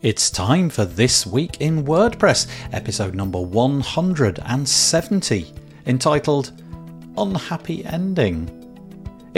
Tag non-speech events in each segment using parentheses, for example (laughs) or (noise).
It's time for This Week in WordPress, episode number 170, entitled Unhappy Ending.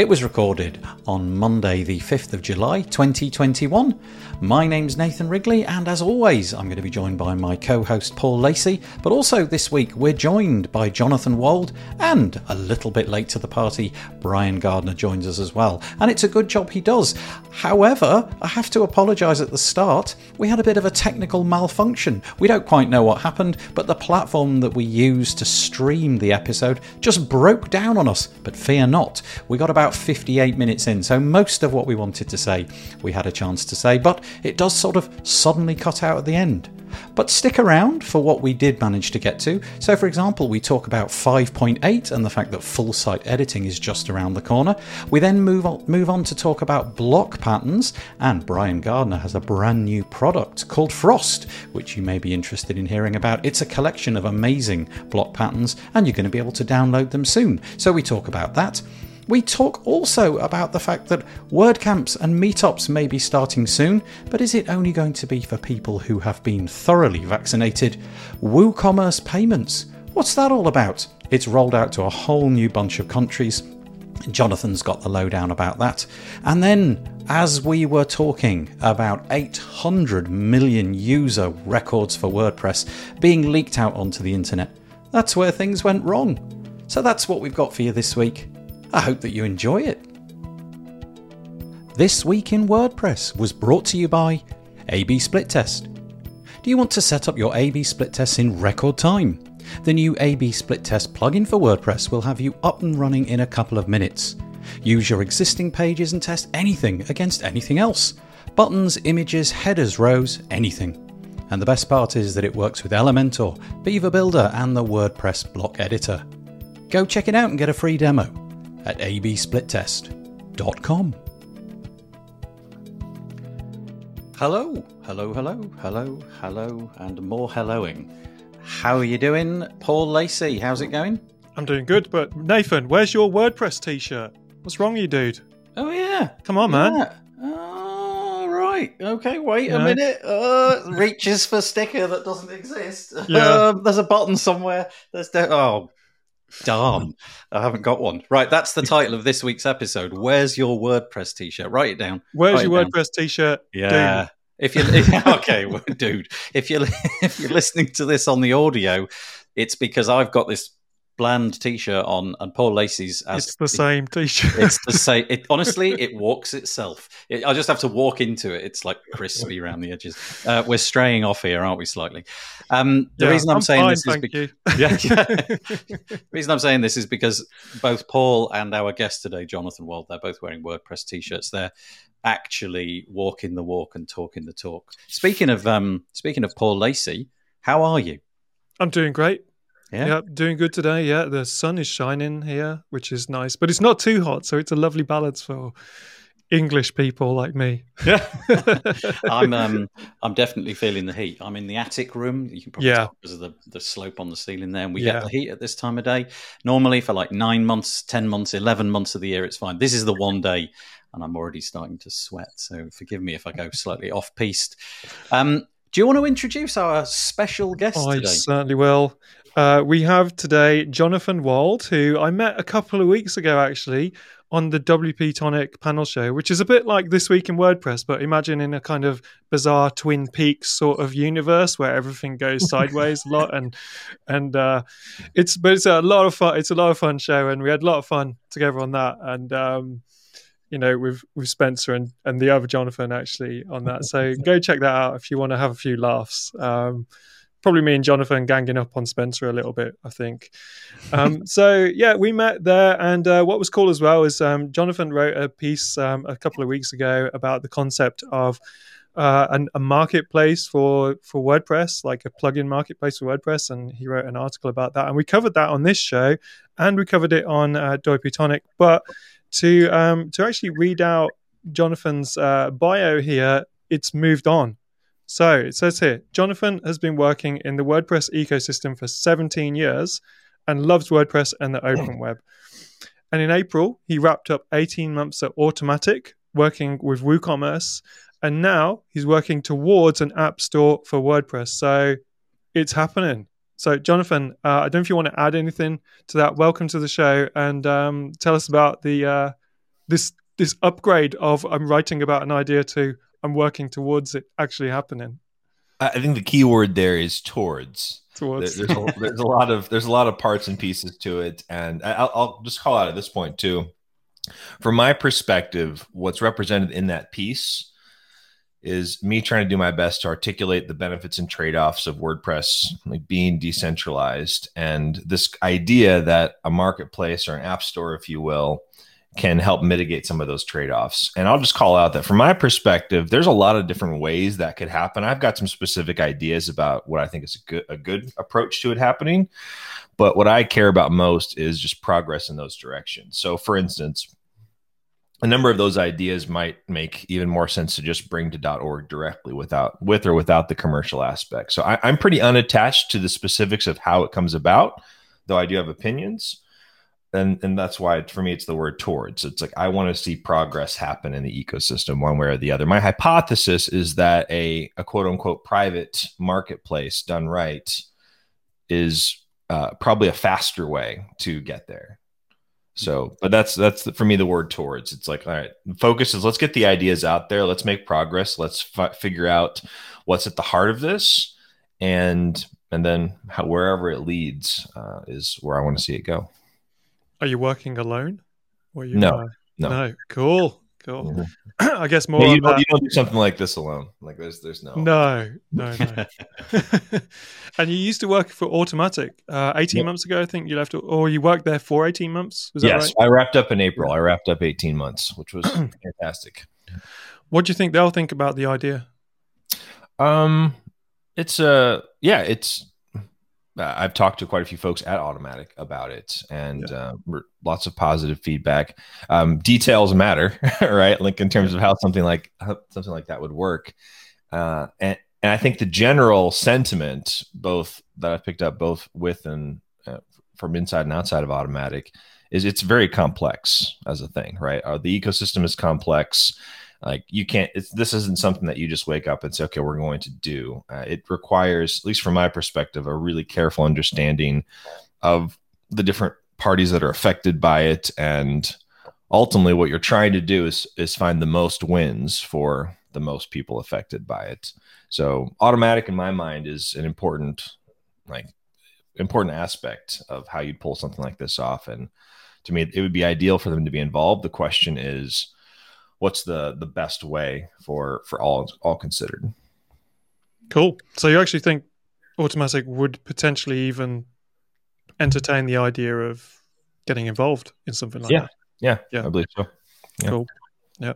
It was recorded on Monday, the 5th of July 2021. My name's Nathan Wrigley, and as always, I'm going to be joined by my co host Paul Lacey. But also this week, we're joined by Jonathan Wold, and a little bit late to the party, Brian Gardner joins us as well. And it's a good job he does. However, I have to apologise at the start. We had a bit of a technical malfunction. We don't quite know what happened, but the platform that we used to stream the episode just broke down on us. But fear not, we got about 58 minutes in, so most of what we wanted to say we had a chance to say. But it does sort of suddenly cut out at the end. But stick around for what we did manage to get to. So, for example, we talk about 5.8 and the fact that full site editing is just around the corner. We then move on, move on to talk about block patterns, and Brian Gardner has a brand new product called Frost, which you may be interested in hearing about. It's a collection of amazing block patterns, and you're going to be able to download them soon. So, we talk about that. We talk also about the fact that WordCamps and meetups may be starting soon, but is it only going to be for people who have been thoroughly vaccinated? WooCommerce payments. What's that all about? It's rolled out to a whole new bunch of countries. Jonathan's got the lowdown about that. And then, as we were talking about 800 million user records for WordPress being leaked out onto the internet, that's where things went wrong. So that's what we've got for you this week. I hope that you enjoy it. This Week in WordPress was brought to you by AB Split Test. Do you want to set up your AB Split Tests in record time? The new AB Split Test plugin for WordPress will have you up and running in a couple of minutes. Use your existing pages and test anything against anything else buttons, images, headers, rows, anything. And the best part is that it works with Elementor, Beaver Builder, and the WordPress block editor. Go check it out and get a free demo at absplittest.com. Hello, hello, hello, hello, hello, and more helloing. How are you doing, Paul Lacey? How's it going? I'm doing good, but Nathan, where's your WordPress t-shirt? What's wrong with you, dude? Oh yeah, Come on, man. Yeah. Oh, right. Okay, wait a minute. Uh, reaches for sticker that doesn't exist. Yeah. (laughs) Um, there's a button somewhere. There's de- oh, damn. (laughs) I haven't got one. Right, that's the title of this week's episode. Where's your WordPress t-shirt? Write it down. Where's Write your down. WordPress t-shirt? Yeah. If you (laughs) okay, well, dude, if you're (laughs) if you're listening to this on the audio, it's because I've got this bland t-shirt on, and Paul Lacey's. As, It's the same t-shirt. it's the (laughs) same. It honestly, it walks itself. It, I just have to walk into it. It's like crispy (laughs) around the edges. Uh, we're straying off here, aren't we? Slightly. Um, the Yeah, reason I'm, saying fine, this is because (laughs) yeah, yeah. the reason I'm saying this is because both Paul and our guest today, Jonathan Wold, they're both wearing WordPress t-shirts. They're actually walking the walk and talking the talk. Speaking of um, speaking of Paul Lacey, how are you? I'm doing great. Yeah? Doing good today. Yeah, the sun is shining here, which is nice, but it's not too hot, so it's a lovely balance for English people like me. Yeah, (laughs) I'm um, I'm definitely feeling the heat. I'm in the attic room. You can probably Yeah. tell because of the, the slope on the ceiling there. And we Yeah. get the heat at this time of day. Normally, for like nine months, ten months, eleven months of the year, it's fine. This is the one day, and I'm already starting to sweat. So forgive me if I go slightly (laughs) off piste. Um, do you want to introduce our special guest I today? certainly will. Uh, we have today Jonathan Wold, who I met a couple of weeks ago actually on the WP Tonic panel show, which is a bit like This Week in WordPress, but imagine in a kind of bizarre Twin Peaks sort of universe where everything goes sideways a lot, and and uh, it's but it's a lot of fun. It's a lot of fun show, and we had a lot of fun together on that, and. Um, you know, with with Spencer and, and the other Jonathan actually on that. So go check that out if you want to have a few laughs. Um, probably me and Jonathan ganging up on Spencer a little bit, I think. Um, (laughs) so yeah, we met there, and uh, what was cool as well is um, Jonathan wrote a piece um, a couple of weeks ago about the concept of uh, an, a marketplace for for WordPress, like a plugin marketplace for WordPress, and he wrote an article about that, and we covered that on this show, and we covered it on uh, WP Tonic. But to um, to actually read out Jonathan's uh, bio here, it's moved on. So it says here Jonathan has been working in the WordPress ecosystem for 17 years and loves WordPress and the (laughs) open web. And in April, he wrapped up 18 months at Automattic, working with WooCommerce and now he's working towards an app store for WordPress. So it's happening. So, Jonathan, uh, I don't know if you want to add anything to that. Welcome to the show, and um, tell us about the uh, this this upgrade of I'm writing about an idea to I'm working towards it actually happening. I think the key word there is towards. Towards. There's, a, there's a lot of there's a lot of parts and pieces to it, and I'll, I'll just call out at this point too. From my perspective, what's represented in that piece is me trying to do my best to articulate the benefits and trade-offs of WordPress like being decentralized and this idea that a marketplace or an app store if you will can help mitigate some of those trade-offs. And I'll just call out that from my perspective there's a lot of different ways that could happen. I've got some specific ideas about what I think is a good a good approach to it happening. But what I care about most is just progress in those directions. So for instance, a number of those ideas might make even more sense to just bring to .org directly without with or without the commercial aspect. So I, I'm pretty unattached to the specifics of how it comes about, though I do have opinions. And, and that's why for me it's the word towards. It's like i want to see progress happen in the ecosystem one way or the other. My hypothesis is that a, a quote unquote private marketplace done right is uh, probably a faster way to get there. So, but that's that's for me the word towards. It's like, all right, focus is let's get the ideas out there, let's make progress, let's f- figure out what's at the heart of this, and and then how, wherever it leads uh, is where I want to see it go. Are you working alone? Or you, no, uh, no, no. Cool. Cool. Mm-hmm. (clears throat) I guess more. Yeah, you, don't, you, don't, do something like this alone. Like there's there's no. No, no, no. (laughs) (laughs) and you used to work for Automattic uh, 18 yeah. months ago, I think you left, or you worked there for 18 months. Was yes, right? I wrapped up in April. I wrapped up 18 months, which was (clears throat) fantastic. What do you think they'll think about the idea? Um, it's a uh, yeah, it's I've talked to quite a few folks at Automattic about it, and yeah. uh, lots of positive feedback. Um, details matter, (laughs) right? Like in terms of how something like how something like that would work, uh, and and I think the general sentiment, both that I've picked up, both with and uh, from inside and outside of Automattic, is it's very complex as a thing, right? Uh, the ecosystem is complex like you can't this isn't something that you just wake up and say okay we're going to do. Uh, it requires at least from my perspective a really careful understanding of the different parties that are affected by it. And ultimately what you're trying to do is is find the most wins for the most people affected by it. So Automattic in my mind is an important like important aspect of how you'd pull something like this off. And to me it would be ideal for them to be involved. The question is what's the the best way for for all all considered. Cool. So you actually think Automattic would potentially even entertain the idea of getting involved in something like yeah. that? Yeah, yeah, I believe so. Yeah. Cool. Yeah.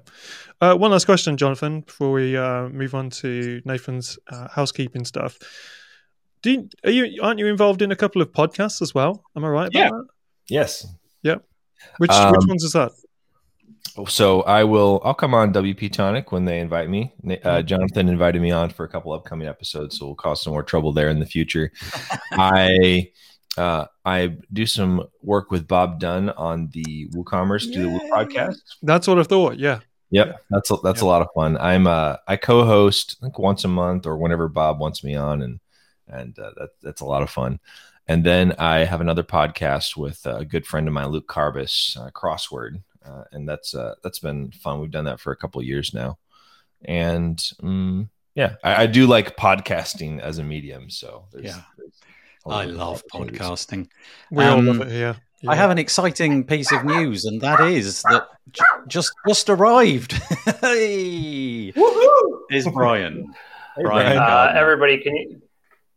Uh, one last question, Jonathan, before we uh, move on to Nathan's uh, housekeeping stuff. Do you, are you aren't you involved in a couple of podcasts as well? Am I right? yeah. That? Yes. Yeah. Which um, which ones is that? So I will. I'll come on WP Tonic when they invite me. Uh, mm-hmm. Jonathan invited me on for a couple upcoming episodes, so we'll cause some more trouble there in the future. (laughs) I uh, I do some work with Bob Dunn on the WooCommerce Do the Woo podcast. That's what I thought. Yeah. Yep, yeah. that's a, that's yep. a lot of fun. I'm uh, I co-host like once a month or whenever Bob wants me on, and and uh, that that's a lot of fun. And then I have another podcast with a good friend of mine, Luke Carbis, uh, Crossword, uh, and that's uh, that's been fun. We've done that for a couple years now, and um, yeah, I, I, do like podcasting as a medium. So there's, yeah, there's I love podcasting. We um, all love it here. Yeah. I have an exciting piece of news, and that is that j- just just arrived. (laughs) hey, is Brian. Hey, Brian, uh, everybody, can you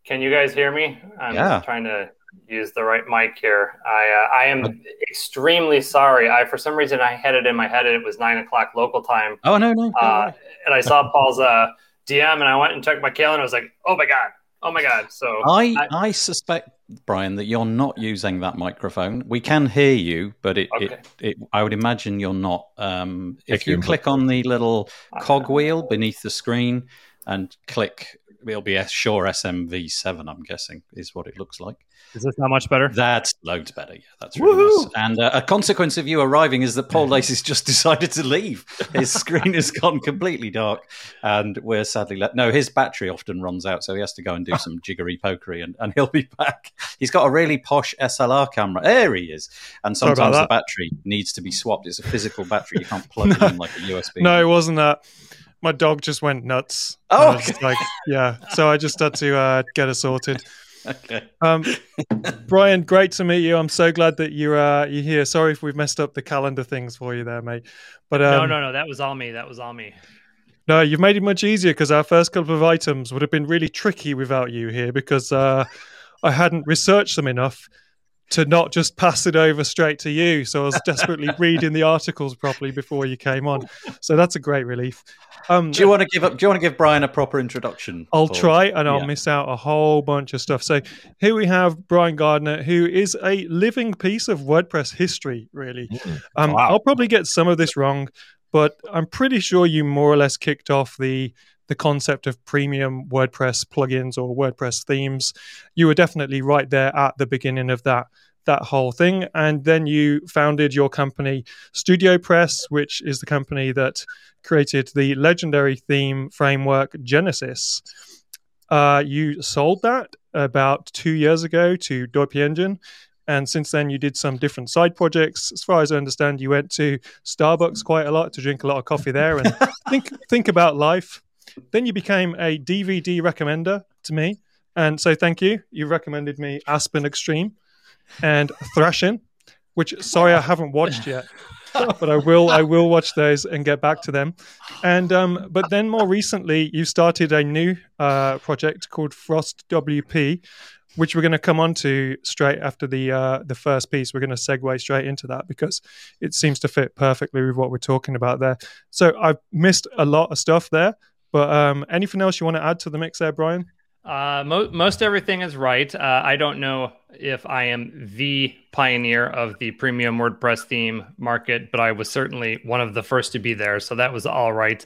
can you guys hear me? I'm yeah. trying to use the right mic here. I uh, I am extremely sorry. I for some reason I had it in my head it was nine o'clock local time. Oh no no. Uh, and I saw (laughs) Paul's uh, DM and I went and checked my calendar. And I was like, oh my god, oh my god. So I I, I suspect Brian that you're not using that microphone. We can hear you, but it, okay. it, it I would imagine you're not. Um, if you click on the little cog wheel beneath the screen and click it'll be a Shure SMV7. I'm guessing is what it looks like. Is this not much better? That's loads better. Yeah, that's really Woo-hoo! nice. And uh, a consequence of you arriving is that Paul Lacey has just (laughs) decided to leave. His screen has gone completely dark, and we're sadly let. No, his battery often runs out, so he has to go and do (laughs) some jiggery pokery, and, and he'll be back. He's got a really posh SLR camera. There he is. And sometimes the battery needs to be swapped. It's a physical battery. You can't plug it (laughs) in like a USB. No, it wasn't that my dog just went nuts. Oh, okay. like yeah. So I just had to uh, get it sorted. (laughs) Okay. Um, Brian, great to meet you. I'm so glad that you're uh, you're here. Sorry if we've messed up the calendar things for you there, mate. But um, no, no, no. That was all me. That was all me. No, you've made it much easier because our first couple of items would have been really tricky without you here because uh, I hadn't researched them enough to not just pass it over straight to you. So I was desperately (laughs) reading the articles properly before you came on. So that's a great relief. Um, do you want to give up? Do you want to give Brian a proper introduction? I'll try, and I'll yeah. miss out a whole bunch of stuff. So here we have Brian Gardner, who is a living piece of WordPress history. Really, mm. um, wow. I'll probably get some of this wrong, but I'm pretty sure you more or less kicked off the the concept of premium WordPress plugins or WordPress themes. You were definitely right there at the beginning of that that whole thing. And then you founded your company, Studio Press, which is the company that created the legendary theme framework Genesis. Uh, you sold that about two years ago to WP Engine. And since then, you did some different side projects. As far as I understand, you went to Starbucks quite a lot to drink a lot of coffee there and (laughs) think think about life. Then you became a DVD recommender to me. And so thank you. You recommended me Aspen Extreme and Thrashing, which sorry I haven't watched yet. (laughs) but I will I will watch those and get back to them. And um, but then more recently, you started a new uh, project called Frost WP, which we're going to come on to straight after the uh, the first piece. We're going to segue straight into that because it seems to fit perfectly with what we're talking about there. So I've missed a lot of stuff there, but um, anything else you want to add to the mix there, Brian? Uh, mo- most everything is right. Uh, I don't know if I am the pioneer of the premium WordPress theme market, but I was certainly one of the first to be there. So that was all right.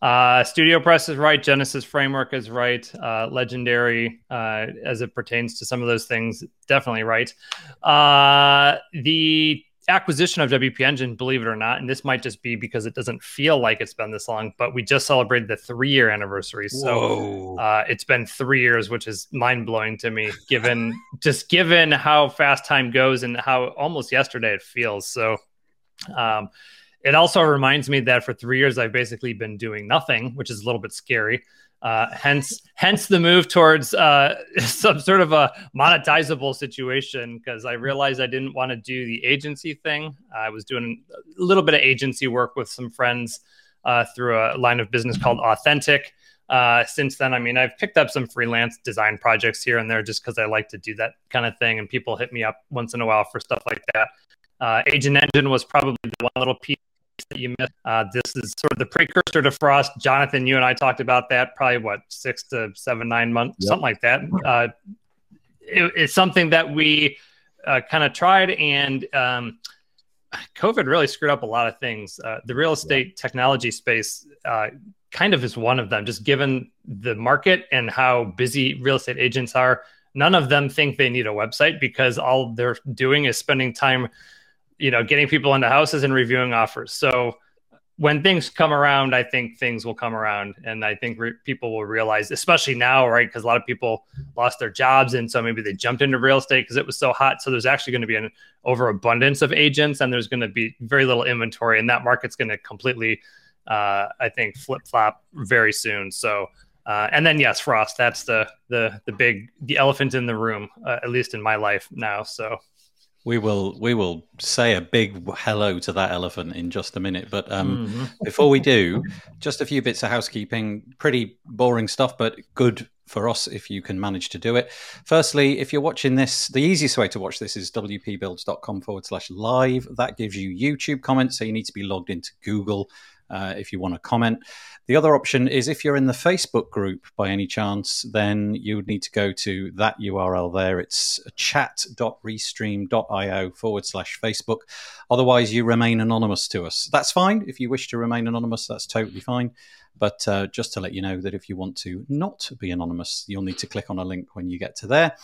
Uh, Studio Press is right. Genesis Framework is right. Uh, legendary, uh, as it pertains to some of those things, definitely right. Uh, the acquisition of WP Engine, believe it or not, and this might just be because it doesn't feel like it's been this long, but we just celebrated the three year anniversary. So uh, it's been three years, which is mind blowing to me, given (laughs) just given how fast time goes and how almost yesterday it feels. So um, it also reminds me that for three years I've basically been doing nothing, which is a little bit scary. Uh, hence, hence the move towards uh, (laughs) some sort of a monetizable situation because I realized I didn't want to do the agency thing. I was doing a little bit of agency work with some friends uh, through a line of business called Authentic. Uh, since then, I mean, I've picked up some freelance design projects here and there just because I like to do that kind of thing, and people hit me up once in a while for stuff like that. Uh, Agent Engine was probably the one little piece that you missed. Uh, this is sort of the precursor to Frost. Jonathan, you and I talked about that probably what six to seven, nine months, yep. something like that. Uh, it, it's something that we uh, kind of tried, and um, COVID really screwed up a lot of things. Uh, the real estate yeah. technology space uh, kind of is one of them, just given the market and how busy real estate agents are. None of them think they need a website because all they're doing is spending time you know, getting people into houses and reviewing offers. So when things come around, I think things will come around, and I think re- people will realize, especially now, right? Because a lot of people lost their jobs, and so maybe they jumped into real estate because it was so hot. So there's actually going to be an overabundance of agents, and there's going to be very little inventory, and that market's going to completely, uh, I think, flip flop very soon. So. Uh, and then yes, Frost. That's the the the big the elephant in the room, uh, at least in my life now. So we will we will say a big hello to that elephant in just a minute. But um, mm-hmm. before we do, just a few bits of housekeeping. Pretty boring stuff, but good for us if you can manage to do it. Firstly, if you're watching this, the easiest way to watch this is wpbuilds.com forward slash live. That gives you YouTube comments, so you need to be logged into Google uh, if you want to comment. The other option is if you're in the Facebook group by any chance, then you would need to go to that URL there. It's chat.restream.io forward slash Facebook. Otherwise, you remain anonymous to us. That's fine. If you wish to remain anonymous, that's totally fine. But uh, just to let you know that if you want to not be anonymous, you'll need to click on a link when you get to there.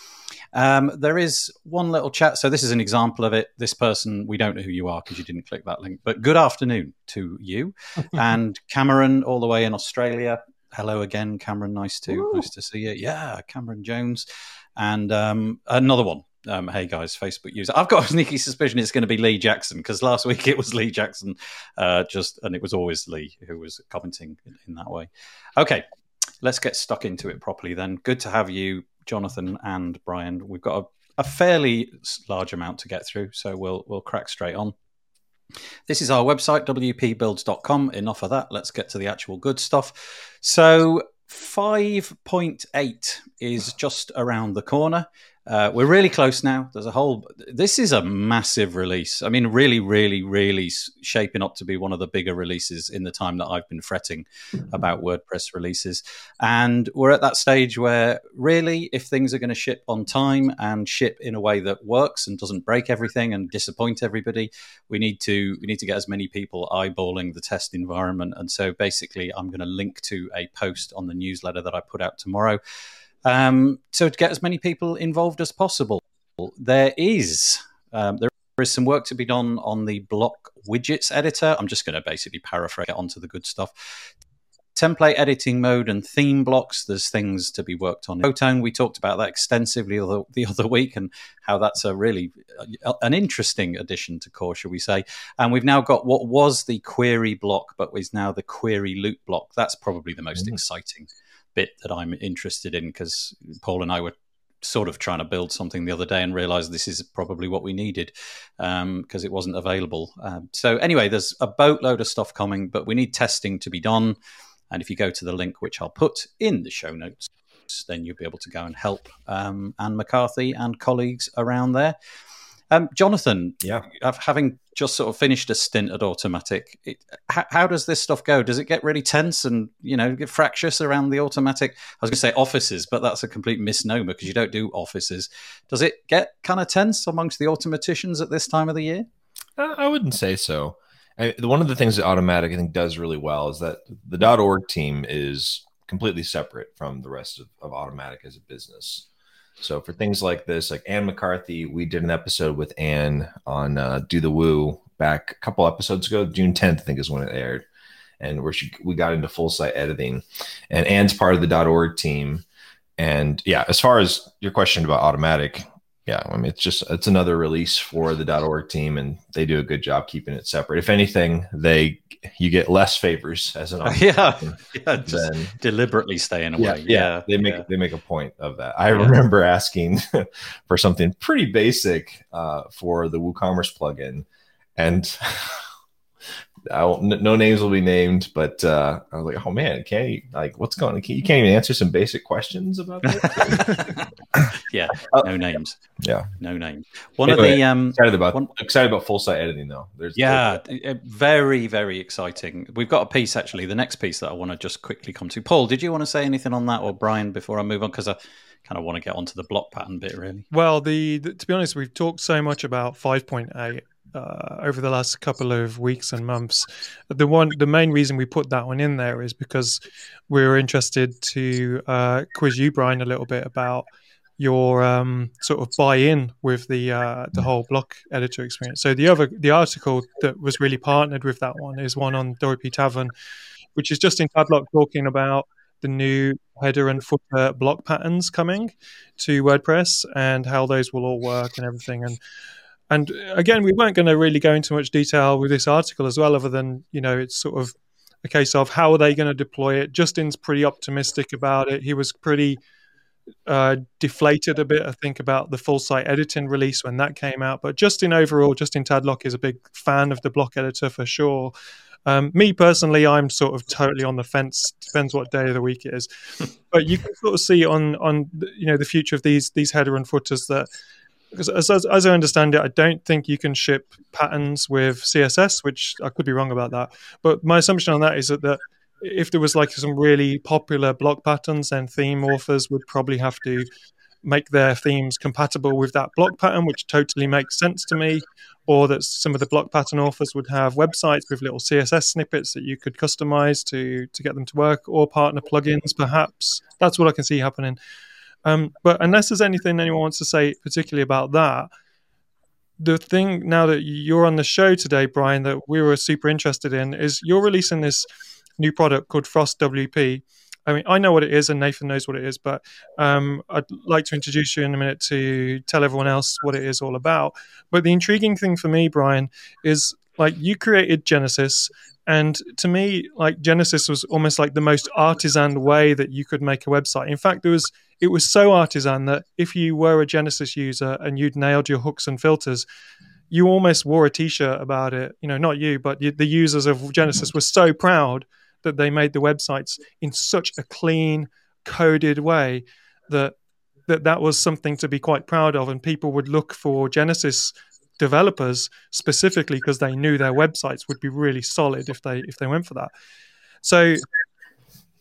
Um, there is one little chat. So this is an example of it. This person, we don't know who you are because you didn't click that link. But good afternoon to you (laughs) and Cameron, all the way in Australia. Hello again, Cameron. Nice to Ooh. nice to see you. Yeah, Cameron Jones, and um, another one um, hey guys, Facebook user. I've got a (laughs) sneaky suspicion it's going to be Lee Jackson because last week it was Lee Jackson, uh, just and it was always Lee who was commenting in, in, that way. Okay, let's get stuck into it properly then. Good to have you, Jonathan and Brian. We've got a, a fairly large amount to get through, so we'll we'll crack straight on. This is our website, wpbuilds.com. Enough of that. Let's get to the actual good stuff. So, 5.8 is just around the corner. Uh, we're really close now. There's a whole. This is a massive release. I mean, really, really, really shaping up to be one of the bigger releases in the time that I've been fretting about WordPress releases. And we're at that stage where, really, if things are going to ship on time and ship in a way that works and doesn't break everything and disappoint everybody, we need to we need to get as many people eyeballing the test environment. And so, basically, I'm going to link to a post on the newsletter that I put out tomorrow um, so to get as many people involved as possible, there is um, there is some work to be done on the block widgets editor. I'm just going to basically paraphrase it onto the good stuff. Template editing mode and theme blocks. There's things to be worked on. Duotone, we talked about that extensively the, the other week and how that's a really uh, an interesting addition to core, shall we say? And we've now got what was the query block, but is now the query loop block. That's probably the most mm-hmm. exciting bit that I'm interested in because Paul and I were sort of trying to build something the other day and realized this is probably what we needed because um, it wasn't available. Um, so, anyway, there's a boatload of stuff coming, but we need testing to be done. And if you go to the link, which I'll put in the show notes, then you'll be able to go and help um, Anne McCarthy and colleagues around there. Um, Jonathan, yeah, having just sort of finished a stint at Automattic, it, how, how, does this stuff go? Does it get really tense and you know get fractious around the Automattic? I was going to say offices, but that's a complete misnomer because you don't do offices. Does it get kind of tense amongst the automaticians at this time of the year? Uh, I wouldn't say so. I, one of the things that Automattic I think does really well is that the .org team is completely separate from the rest of, of Automattic as a business. So for things like this, like Anne McCarthy, we did an episode with Anne on uh, Do the Woo back a couple episodes ago. June 10th, I think, is when it aired, and where she we got into full site editing. And Anne's part of the .org team. And yeah, as far as your question about Automattic, yeah, I mean it's just it's another release for the .org team, and they do a good job keeping it separate. If anything, they you get less favors as an (laughs) yeah, yeah, just than, deliberately staying away. Yeah, yeah, yeah they make yeah. they make a point of that. I remember asking (laughs) for something pretty basic uh, for the WooCommerce plugin, and (laughs) no names will be named, but uh, I was like, oh man, can you like what's going on? You can't even answer some basic questions about that. (laughs) yeah, uh, no names. Yeah, no names. One anyway, of the um, excited about one, excited about full site editing though. There's yeah, there's, very very exciting. We've got a piece actually. The next piece that I want to just quickly come to. Paul, did you want to say anything on that, or Brian, before I move on? Because I kind of want to get onto the block pattern bit really. Well, the, the to be honest, we've talked so much about five point eight uh, over the last couple of weeks and months. The one, the main reason we put that one in there is because we were interested to uh, quiz you, Brian, a little bit about your um, sort of buy-in with the uh, the whole block editor experience. So the other the article that was really partnered with that one is one on WP Tavern, which is Justin Tadlock talking about the new header and footer block patterns coming to WordPress and how those will all work and everything. And and again, we weren't going to really go into much detail with this article as well, other than you know it's sort of a case of how are they going to deploy it. Justin's pretty optimistic about it. He was pretty uh, deflated a bit, I think, about the full site editing release when that came out. But Justin overall, Justin Tadlock is a big fan of the block editor for sure. Um, me personally, I'm sort of totally on the fence. Depends what day of the week it is, (laughs) but you can sort of see on on you know the future of these these header and footers that because as, as, as I understand it, I don't think you can ship patterns with CSS, which I could be wrong about that. But my assumption on that is that, that if there was like some really popular block patterns, then theme authors would probably have to make their themes compatible with that block pattern, which totally makes sense to me. Or that some of the block pattern authors would have websites with little CSS snippets that you could customize to to get them to work, or partner plugins, perhaps. That's what I can see happening. Um, but unless there's anything anyone wants to say particularly about that, the thing now that you're on the show today, Brian, that we were super interested in is you're releasing this new product called Frost WP. I mean, I know what it is, and Nathan knows what it is, but um, I'd like to introduce you in a minute to tell everyone else what it is all about. But the intriguing thing for me, Brian, is like you created Genesis, and to me, like Genesis was almost like the most artisan way that you could make a website. In fact, there was it was so artisan that if you were a Genesis user and you'd nailed your hooks and filters, you almost wore a T-shirt about it. You know, not you, but the users of Genesis were so proud that they made the websites in such a clean, coded way that that that was something to be quite proud of, and people would look for Genesis developers specifically because they knew their websites would be really solid if they if they went for that. So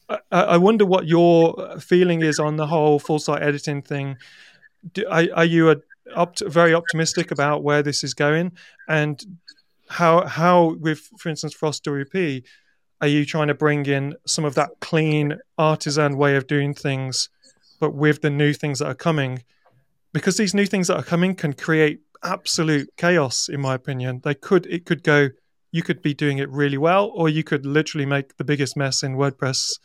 I, I wonder what your uh, feeling is on the whole full site editing thing. Do, are, are, you a, opt, very optimistic about where this is going, and how how with for instance Frost WP, are you trying to bring in some of that clean artisan way of doing things, but with the new things that are coming? Because these new things that are coming can create absolute chaos in my opinion. They could it could go you could be doing it really well or you could literally make the biggest mess in wordpress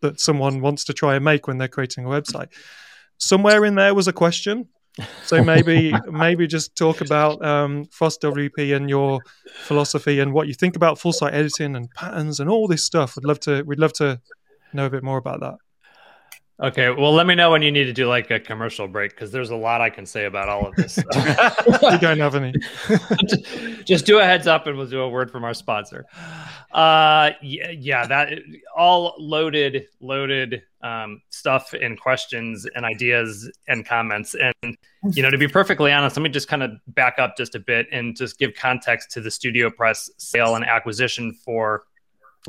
that someone wants to try and make when they're creating a website. Somewhere in there was a question. So maybe (laughs) maybe just talk about um, frost wp and your philosophy and what you think about full site editing and patterns and all this stuff. We'd love to we'd love to know a bit more about that Okay, well, let me know when you need to do like a commercial break because there's a lot I can say about all of this. (laughs) you don't have any. Just do a heads up, and we'll do a word from our sponsor. Uh, yeah, yeah, that all loaded, loaded um, stuff and questions and ideas and comments. And you know, to be perfectly honest, let me just kind of back up just a bit and just give context to the Studio Press sale and acquisition for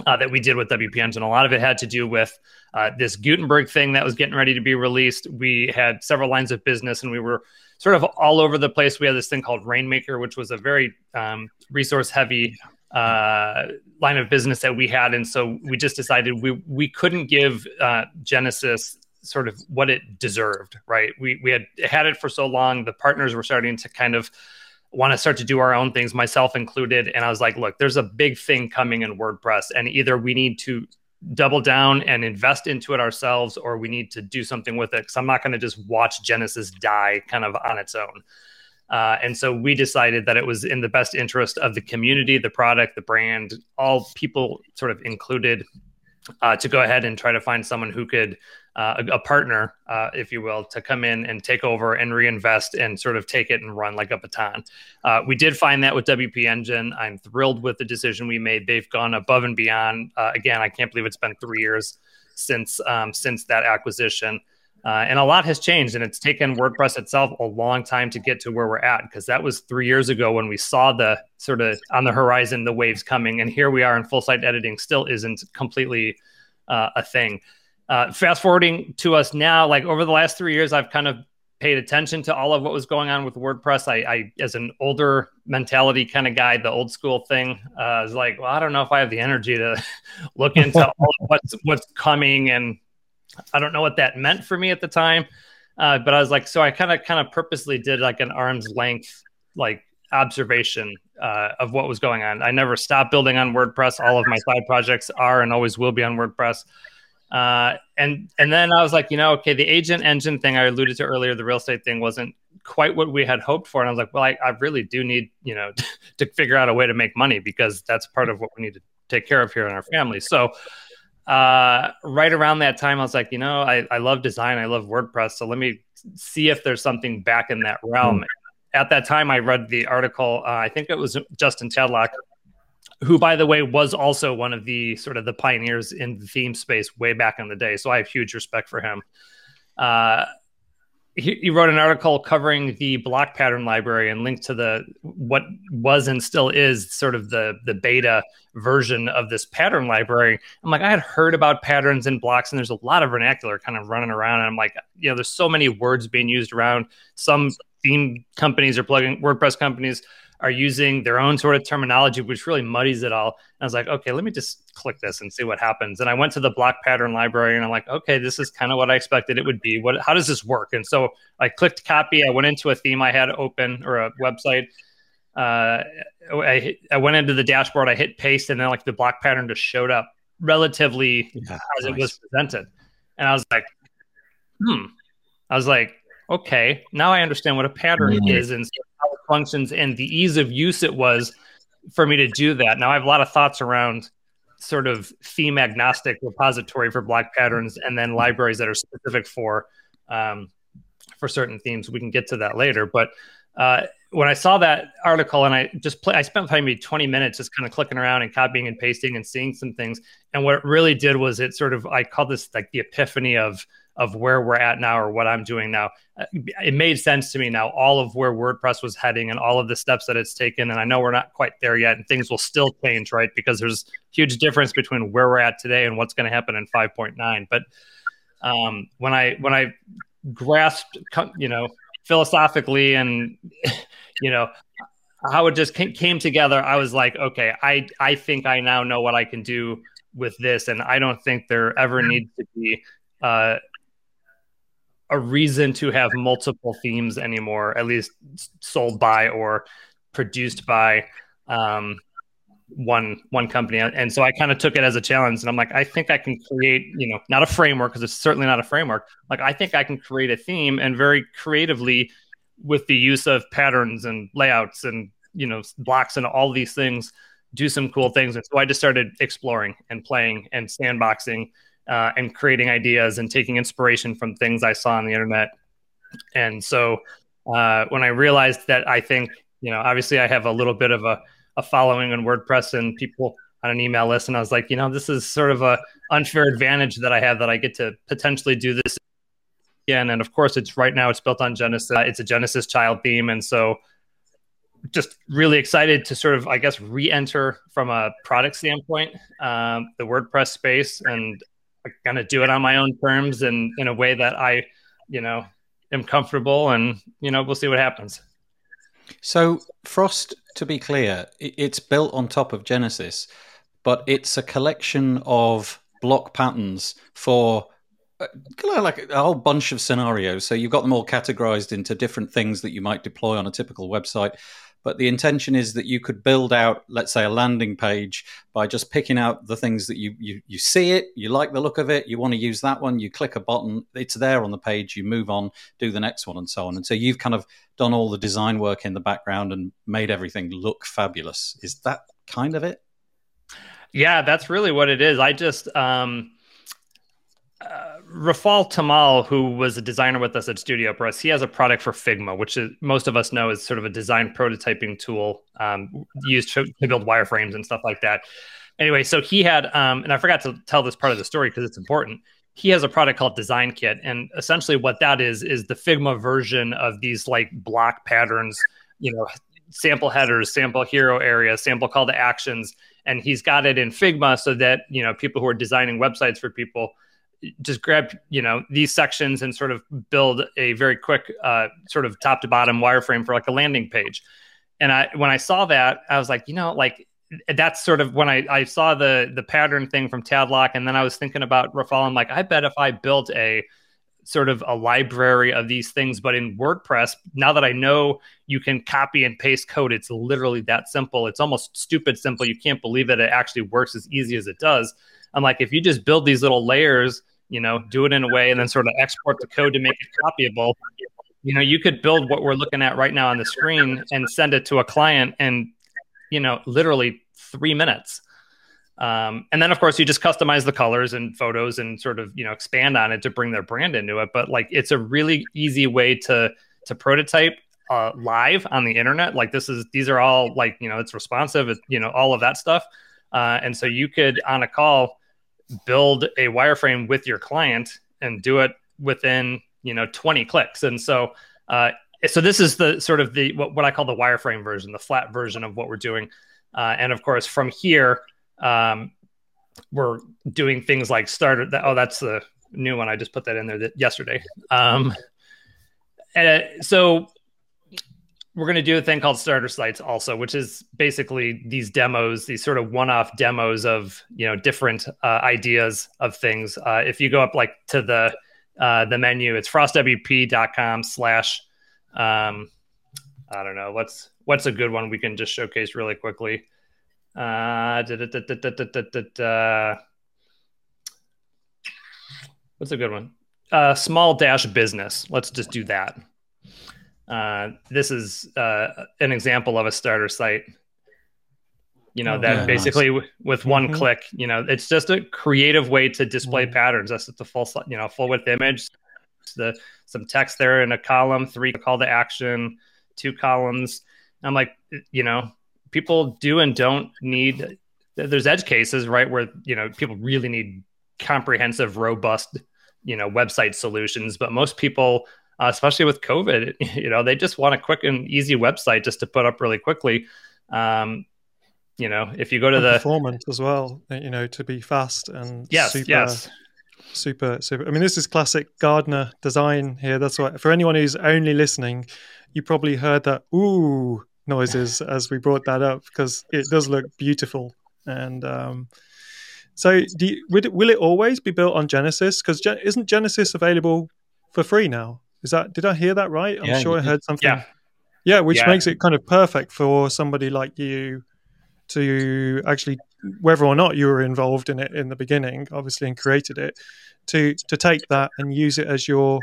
uh, that we did with WP and A lot of it had to do with uh, this Gutenberg thing that was getting ready to be released. We had several lines of business and we were sort of all over the place. We had this thing called Rainmaker, which was a very um, resource heavy uh, line of business that we had. And so we just decided we, we couldn't give uh, Genesis sort of what it deserved, right? We, we had had it for so long. The partners were starting to kind of want to start to do our own things, myself included. And I was like, look, there's a big thing coming in WordPress, and either we need to double down and invest into it ourselves, or we need to do something with it. Because I'm not going to just watch Genesis die kind of on its own. Uh, and so we decided that it was in the best interest of the community, the product, the brand, all people sort of included, uh, to go ahead and try to find someone who could uh, a, a, partner, uh, if you will, to come in and take over and reinvest and sort of take it and run like a baton. Uh, we did find that with WP Engine. I'm thrilled with the decision we made. They've gone above and beyond. Uh, again, I can't believe it's been three years since um, since that acquisition. Uh, and a lot has changed, and it's taken WordPress itself a long time to get to where we're at because that was three years ago when we saw the sort of on the horizon the waves coming, and here we are in full site editing still isn't completely uh, a thing uh, fast forwarding to us now, like over the last three years, I've kind of paid attention to all of what was going on with WordPress. I, I as an older mentality kind of guy, the old school thing uh, is like, well, I don't know if I have the energy to (laughs) look into (laughs) what's what's coming, and I don't know what that meant for me at the time. Uh, but I was like, so I kind of kind of purposely did like an arm's length like observation uh, of what was going on. I never stopped building on WordPress. All of my side projects are and always will be on WordPress. Uh, and and then I was like, you know, okay, the agent engine thing I alluded to earlier, the real estate thing wasn't quite what we had hoped for. And I was like, well, I, I really do need, you know, (laughs) to figure out a way to make money because that's part of what we need to take care of here in our family. So uh, right around that time, I was like, you know, I, I love design, I love WordPress. So let me see if there's something back in that realm. Mm. At that time, I read the article. Uh, I think it was Justin Tadlock who by the way was also one of the sort of the pioneers in the theme space way back in the day so i have huge respect for him uh, he, he, wrote an article covering the block pattern library and linked to the what was and still is sort of the the beta version of this pattern library. I'm like, I had heard about patterns and blocks, and there's a lot of vernacular kind of running around. And I'm like, you know, there's so many words being used around. Some theme companies or plugging WordPress companies are using their own sort of terminology, which really muddies it all. And I was like, okay, let me just click this and see what happens. And I went to the block pattern library and I'm like, okay, this is kind of what I expected it would be. What, how does this work? And so I clicked copy. I went into a theme I had open or a website. Uh, I, I went into the dashboard. I hit paste, and then like the block pattern just showed up relatively yeah, as nice. it was presented. And I was like, hmm. I was like, okay, now I understand what a pattern mm-hmm. is and it functions and the ease of use it was for me to do that. Now I have a lot of thoughts around sort of theme agnostic repository for block patterns and then libraries that are specific for um, for certain themes. We can get to that later, but uh, when I saw that article and I just play, I spent maybe 20 minutes just kind of clicking around and copying and pasting and seeing some things. And what it really did was it sort of I call this like the epiphany of of where we're at now or what I'm doing now. Uh, it made sense to me now, all of where WordPress was heading and all of the steps that it's taken. And I know we're not quite there yet and things will still change, right? Because there's huge difference between where we're at today and what's going to happen in 5.9. But um, when I, when I grasped, you know, philosophically and, (laughs) you know, how it just came together, I was like, okay, I, I think I now know what I can do with this. And I don't think there ever needs to be uh, a reason to have multiple themes anymore, at least sold by or produced by um, one one company. And so I kind of took it as a challenge, and I'm like, I think I can create, you know, not a framework because it's certainly not a framework. Like I think I can create a theme and very creatively with the use of patterns and layouts and you know blocks and all these things do some cool things and so i just started exploring and playing and sandboxing uh, and creating ideas and taking inspiration from things I saw on the internet. And so uh, when I realized that I think, you know, obviously I have a little bit of a, a following on WordPress and people on an email list. And I was like, you know, this is sort of a unfair advantage that I have that I get to potentially do this again. And of course, it's right now it's built on Genesis. It's a Genesis child theme. And so just really excited to sort of, I guess, re-enter from a product standpoint, um, the WordPress space. And kind of do it on my own terms and in a way that I, you know, am comfortable. And you know, we'll see what happens. So Frost, to be clear, it's built on top of Genesis, but it's a collection of block patterns for uh, like a whole bunch of scenarios. So you've got them all categorized into different things that you might deploy on a typical website. But the intention is that you could build out, let's say, a landing page by just picking out the things that you you, you see it, you like the look of it, you want to use that one, you click a button, it's there on the page, you move on, do the next one, and so on. And so you've kind of done all the design work in the background and made everything look fabulous. Is that kind of it? Yeah, that's really what it is. I just um Rafal Tomal, who was a designer with us at Studio Press, he has a product for Figma, which is, most of us know is sort of a design prototyping tool um, used to, to, build wireframes and stuff like that. Anyway, so he had, um, and I forgot to tell this part of the story because it's important. He has a product called Design Kit, and essentially what that is is the Figma version of these like block patterns, you know, sample headers, sample hero areas, sample call to actions, and he's got it in Figma so that you know people who are designing websites for people just grab you know these sections and sort of build a very quick uh, sort of top to bottom wireframe for like a landing page and i when i saw that i was like you know like that's sort of when I, I saw the the pattern thing from Tadlock, and then I was thinking about Rafal. I'm like, I bet if I built a sort of a library of these things, but in WordPress, now that I know you can copy and paste code, it's literally that simple. It's almost stupid simple. You can't believe that it actually works as easy as it does. I'm like, if you just build these little layers you know, do it in a way and then sort of export the code to make it copyable. You know, you could build what we're looking at right now on the screen and send it to a client in, you know, literally three minutes. Um, and then of course you just customize the colors and photos and sort of you know expand on it to bring their brand into it. But like it's a really easy way to to prototype uh, live on the internet. Like this is these are all like you know it's responsive, it, you know all of that stuff. Uh, and so you could on a call build a wireframe with your client and do it within you know 20 clicks. And so uh, so this is the sort of the what, what i call the wireframe version the flat version of what we're doing. Uh, and of course from here um, we're doing things like starter that, oh that's the new one. I just put that in there that yesterday. Um, and, uh, so we're going to do a thing called starter sites also which is basically these demos these sort of one-off demos of you know different uh, ideas of things. Uh, if you go up like to the uh, the menu it's frostwp.com slash um, i don't know what's what's a good one we can just showcase really quickly? What's a good one? Uh, small dash business. Let's just do that uh, this is uh, an example of a starter site. You know, oh, that yeah, basically nice. w- with one mm-hmm. click, you know, it's just a creative way to display mm-hmm. patterns. That's the full, you know, full width image, the some text there in a column, three call to action, two columns. I'm like, you know, people do and don't need. There's edge cases, right, where you know people really need comprehensive, robust, you know, website solutions, but most people uh, especially with COVID. (laughs) You know, they just want a quick and easy website just to put up really quickly. Um, you know, if you go to and the performance as well, uh, you know, to be fast and yes, super, yes. super, super. I mean, this is classic Gardner design here. That's why for anyone who's only listening, you probably heard that ooh noises (laughs) as we brought that up because it does look beautiful and. Um, so, do you, will, it, will it always be built on Genesis? Because isn't Genesis available for free now? Is that did I hear that right? I'm yeah, sure I heard something. Yeah, yeah which yeah. makes it kind of perfect for somebody like you to actually, whether or not you were involved in it in the beginning, obviously, and created it, to to take that and use it as your,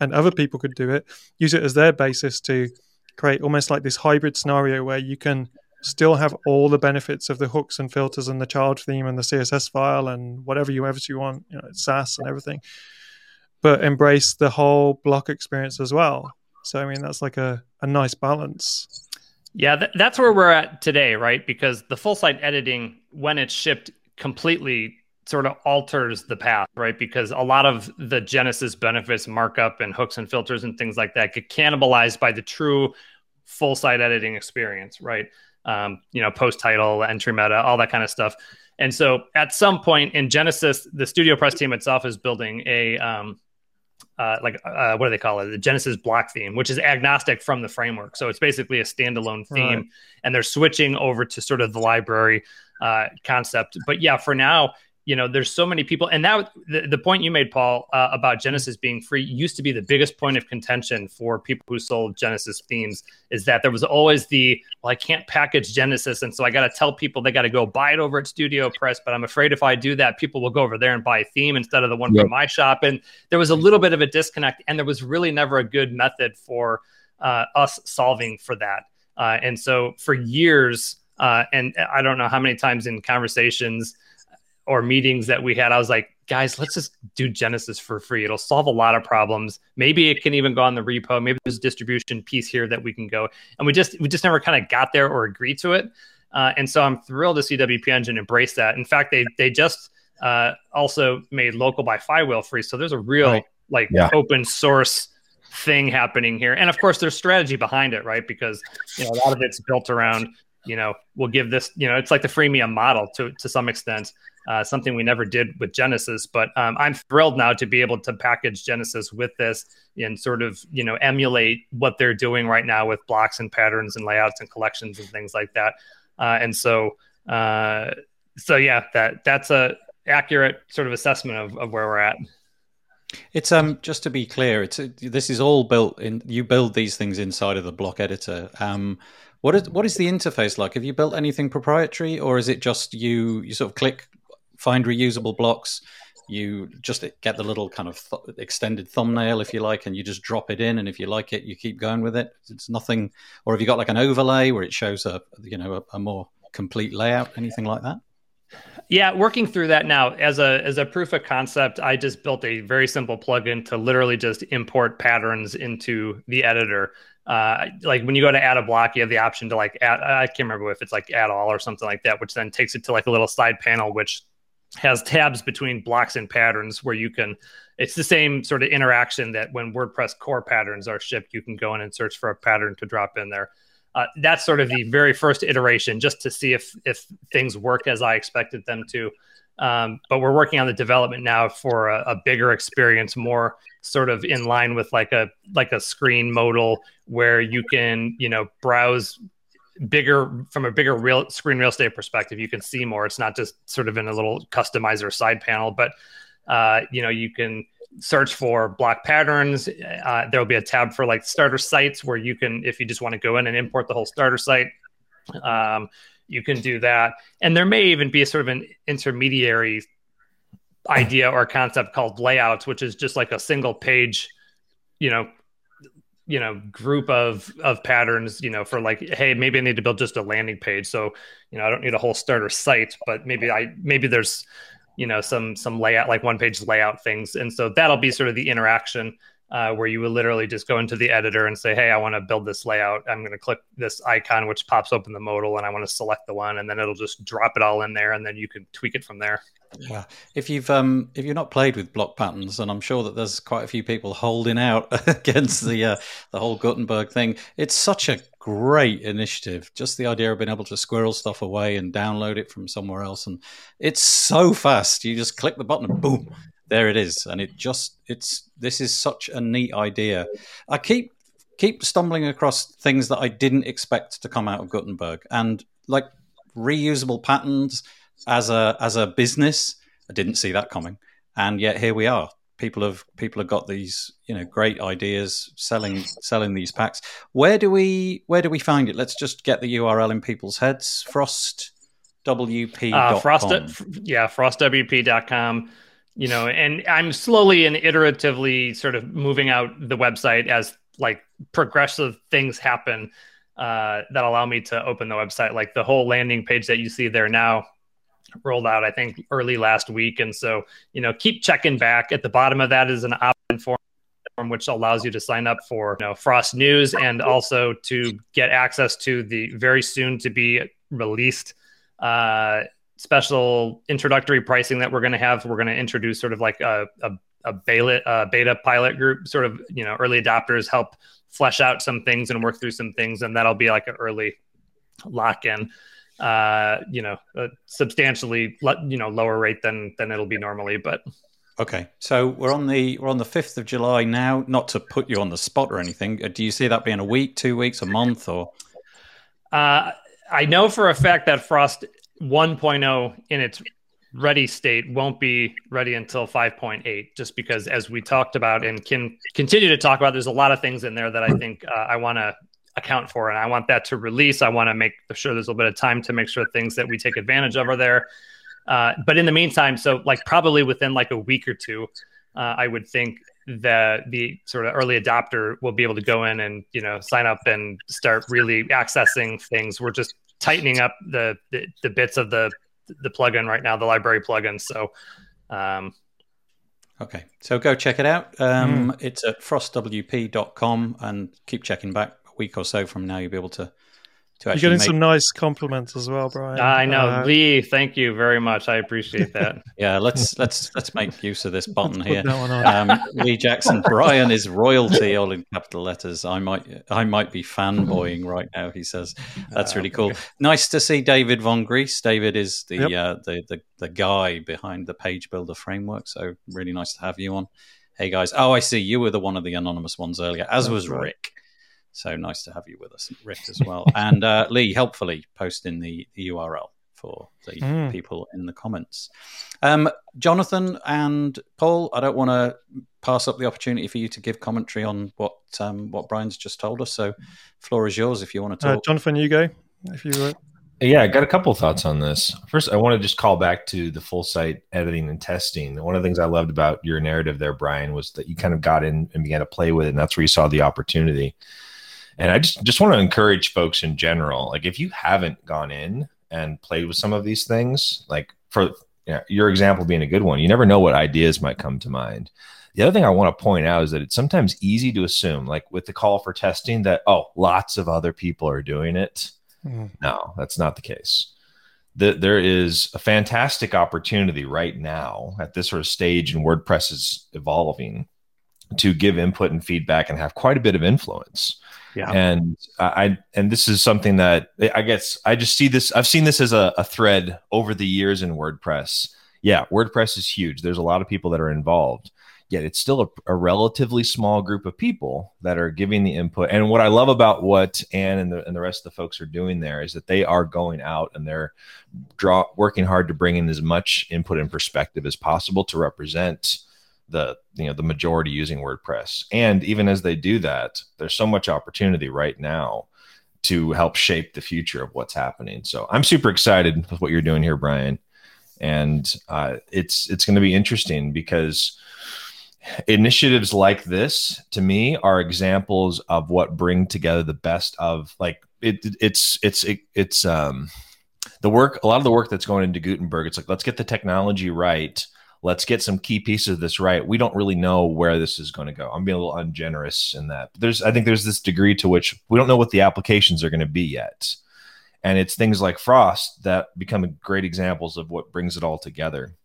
and other people could do it, use it as their basis to create almost like this hybrid scenario where you can still have all the benefits of the hooks and filters and the child theme and the CSS file and whatever you ever you want, you know, Sass and everything but embrace the whole block experience as well. So I mean, that's like a, a nice balance. Yeah, th- that's where we're at today, right? Because the full site editing, when it's shipped, completely sort of alters the path, right? Because a lot of the Genesis benefits, markup and hooks and filters and things like that get cannibalized by the true full site editing experience, right? Um, you know, post title, entry meta, all that kind of stuff. And so at some point in Genesis, the Studio Press team itself is building a um, uh, like uh, what do they call it? The Genesis block theme, which is agnostic from the framework. So it's basically a standalone theme, right. and they're switching over to sort of the library uh, concept. But yeah, for now, you know there's so many people and that the, the point you made paul uh, about genesis being free used to be the biggest point of contention for people who sold genesis themes is that there was always the well i can't package genesis and so i got to tell people they got to go buy it over at studio press but i'm afraid if i do that people will go over there and buy a theme instead of the one yep. from my shop and there was a little bit of a disconnect and there was really never a good method for uh, us solving for that uh, and so for years uh, and i don't know how many times in conversations or meetings that we had, I was like, guys, let's just do Genesis for free. It'll solve a lot of problems. Maybe it can even go on the repo. Maybe there's a distribution piece here that we can go. And we just we just never kind of got there or agreed to it. Uh, and so I'm thrilled to see WP Engine embrace that. In fact, they they just uh, also made local by Flywheel free. So there's a real right. like yeah. open source thing happening here. And of course, there's strategy behind it, right? Because you know a lot of it's built around you know we'll give this you know it's like the freemium model to to some extent uh, something we never did with Genesis. But um, I'm thrilled now to be able to package Genesis with this and sort of you know emulate what they're doing right now with blocks and patterns and layouts and collections and things like that. Uh, and so uh, so yeah, that that's a accurate sort of assessment of, of where we're at. It's um just to be clear, it's this is all built in. You build these things inside of the block editor. Um, what is what is the interface like? Have you built anything proprietary, or is it just you you sort of click find reusable blocks. You just get the little kind of th- extended thumbnail, if you like, and you just drop it in. And if you like it, you keep going with it. It's nothing. Or have you got like an overlay where it shows a you know a, a more complete layout, anything like that? Yeah, working through that now as a as a proof of concept, I just built a very simple plugin to literally just import patterns into the editor. Uh, like when you go to add a block, you have the option to like add. I can't remember if it's like add all or something like that, which then takes it to like a little side panel, which has tabs between blocks and patterns where you can it's the same sort of interaction that when WordPress core patterns are shipped, you can go in and search for a pattern to drop in there. Uh, that's sort of the very first iteration, just to see if if things work as I expected them to. Um, but we're working on the development now for a, a, bigger experience, more sort of in line with like a like a screen modal where you can you know browse bigger from a bigger real screen real estate perspective. You can see more. It's not just sort of in a little customizer side panel, but uh, you know, you can search for block patterns. Uh, there will be a tab for like starter sites where you can, if you just want to go in and import the whole starter site, um, you can do that. And there may even be a sort of an intermediary idea or concept called layouts, which is just like a single page, you know, you know, group of of patterns, you know, for like, hey, maybe I need to build just a landing page. So, you know, I don't need a whole starter site, but maybe I maybe there's you know some some layout like one page layout things. And so that'll be sort of the interaction uh, where you would literally just go into the editor and say hey i want to build this layout. I'm going to click this icon which pops open the modal and i want to select the one and then it'll just drop it all in there and then you can tweak it from there yeah if you've um if you've not played with block patterns and i'm sure that there's quite a few people holding out (laughs) against the uh, the whole gutenberg thing it's such a great initiative. Just the idea of being able to squirrel stuff away and download it from somewhere else, and it's so fast. You just click the button, and boom, there it is. And it just it's this is such a neat idea. I keep keep stumbling across things that I didn't expect to come out of Gutenberg, and like reusable patterns as a as a business. I didn't see that coming, and yet here we are. People have people have got these you know great ideas selling selling these packs. Where do we where do we find it? Let's just get the url in people's heads. Frost wp uh, frost yeah frostwp.com you know and i'm slowly and iteratively sort of moving out the website as like progressive things happen uh, that allow me to open the website. Like the whole landing page that you see there now rolled out, I think, early last week. And so, you know, keep checking back. At the bottom of that is an opt-in form which allows you to sign up for you know, Frost News and also to get access to the very soon to be released uh, special introductory pricing that we're going to have. We're going to introduce sort of like a, a, a beta, a beta pilot group, sort of, you know, early adopters help flesh out some things and work through some things. And that'll be like an early lock in uh, you know, a substantially, you know, lower rate than than it'll be normally. But okay, so we're on the we're on the fifth of July now. Not to put you on the spot or anything, uh, do you see that being a week, two weeks, a month, or? Uh, I know for a fact that Frost 1.0 in its ready state won't be ready until 5.8 just because as we talked about and can continue to talk about there's a lot of things in there that i think uh, i want to account for. And I want that to release. I want to make sure there's a little bit of time to make sure things that we take advantage of are there. Uh, but in the meantime, so like probably within like a week or two, uh, I would think that the sort of early adopter will be able to go in and you know sign up and start really accessing things. We're just tightening up the the, the bits of the the plugin right now, the library plugin. So. Um, Okay, so go check it out. Um, mm. It's at frostwp.com and keep checking back week or so from now, you'll be able to. to You're getting make... some nice compliments as well, Brian. I know, uh, Lee. Thank you very much. I appreciate that. (laughs) yeah, let's let's let's make use of this button (laughs) here. Um, Lee Jackson, Brian is royalty, all in capital letters. I might I might be fanboying right now. He says that's really cool. Nice to see David Vongries. David is the yep. uh, the, the the guy behind the Page Builder framework. So really nice to have you on. Hey guys. Oh, I see. You were the one of the anonymous ones earlier, as was Rick. So nice to have you with us, Rick, as well. (laughs) and uh, Lee, helpfully posting the, the URL for the mm. people in the comments. Um, Jonathan and Paul, I don't want to pass up the opportunity for you to give commentary on what um, what Brian's just told us. So, floor is yours if you want to uh, talk. Uh, Jonathan, you go. If you would. Yeah, I got a couple thoughts on this. First, I want to just call back to the full site editing and testing. One of the things I loved about your narrative there, Brian, was that you kind of got in and began to play with it, and that's where you saw the opportunity. And I just just want to encourage folks in general, like if you haven't gone in and played with some of these things, like for you know, your example being a good one, you never know what ideas might come to mind. The other thing I want to point out is that it's sometimes easy to assume, like with the call for testing, that oh, lots of other people are doing it. Mm. No, that's not the case. that there is a fantastic opportunity right now at this sort of stage in WordPress is evolving to give input and feedback and have quite a bit of influence. Yeah. And I and this is something that I guess I just see this. I've seen this as a, a thread over the years in WordPress. Yeah, WordPress is huge. There's a lot of people that are involved, yet it's still a, a, relatively small group of people that are giving the input. And what I love about what Anne and the, and the rest of the folks are doing there is that they are going out and they're draw working hard to bring in as much input and perspective as possible to represent the you know the majority using WordPress. And even as they do that, there's so much opportunity right now to help shape the future of what's happening. So I'm super excited with what you're doing here, Brian. And uh, it's it's going to be interesting because initiatives like this to me are examples of what bring together the best of like it, it's it's it, it's um the work a lot of the work that's going into gutenberg it's like let's get the technology right let's get some key pieces of this right. We don't really know where this is going to go. I'm being a little ungenerous in that. But there's i think there's this degree to which we don't know what the applications are going to be yet. And it's things like frost that become great examples of what brings it all together.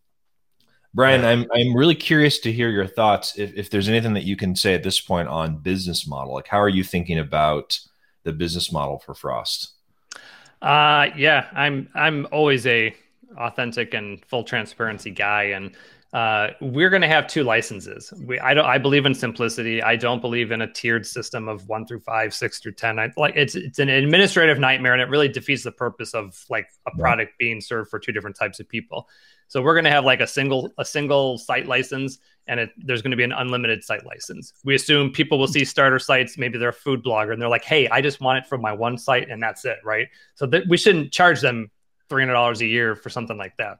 Brian, I'm I'm really curious to hear your thoughts. If, if there's anything that you can say at this point on business model, like how are you thinking about the business model for Frost? Uh, yeah, I'm I'm always a authentic and full transparency guy, and uh, we're going to have two licenses. We I don't I believe in simplicity. I don't believe in a tiered system of one through five, six through ten. I, like it's it's an administrative nightmare, and it really defeats the purpose of like a product being served for two different types of people. So we're going to have like a single a single site license, and it, there's going to be an unlimited site license. We assume people will see starter sites. Maybe they're a food blogger, and they're like, "Hey, I just want it from my one site, and that's it." Right? So we shouldn't charge them three hundred dollars a year for something like that.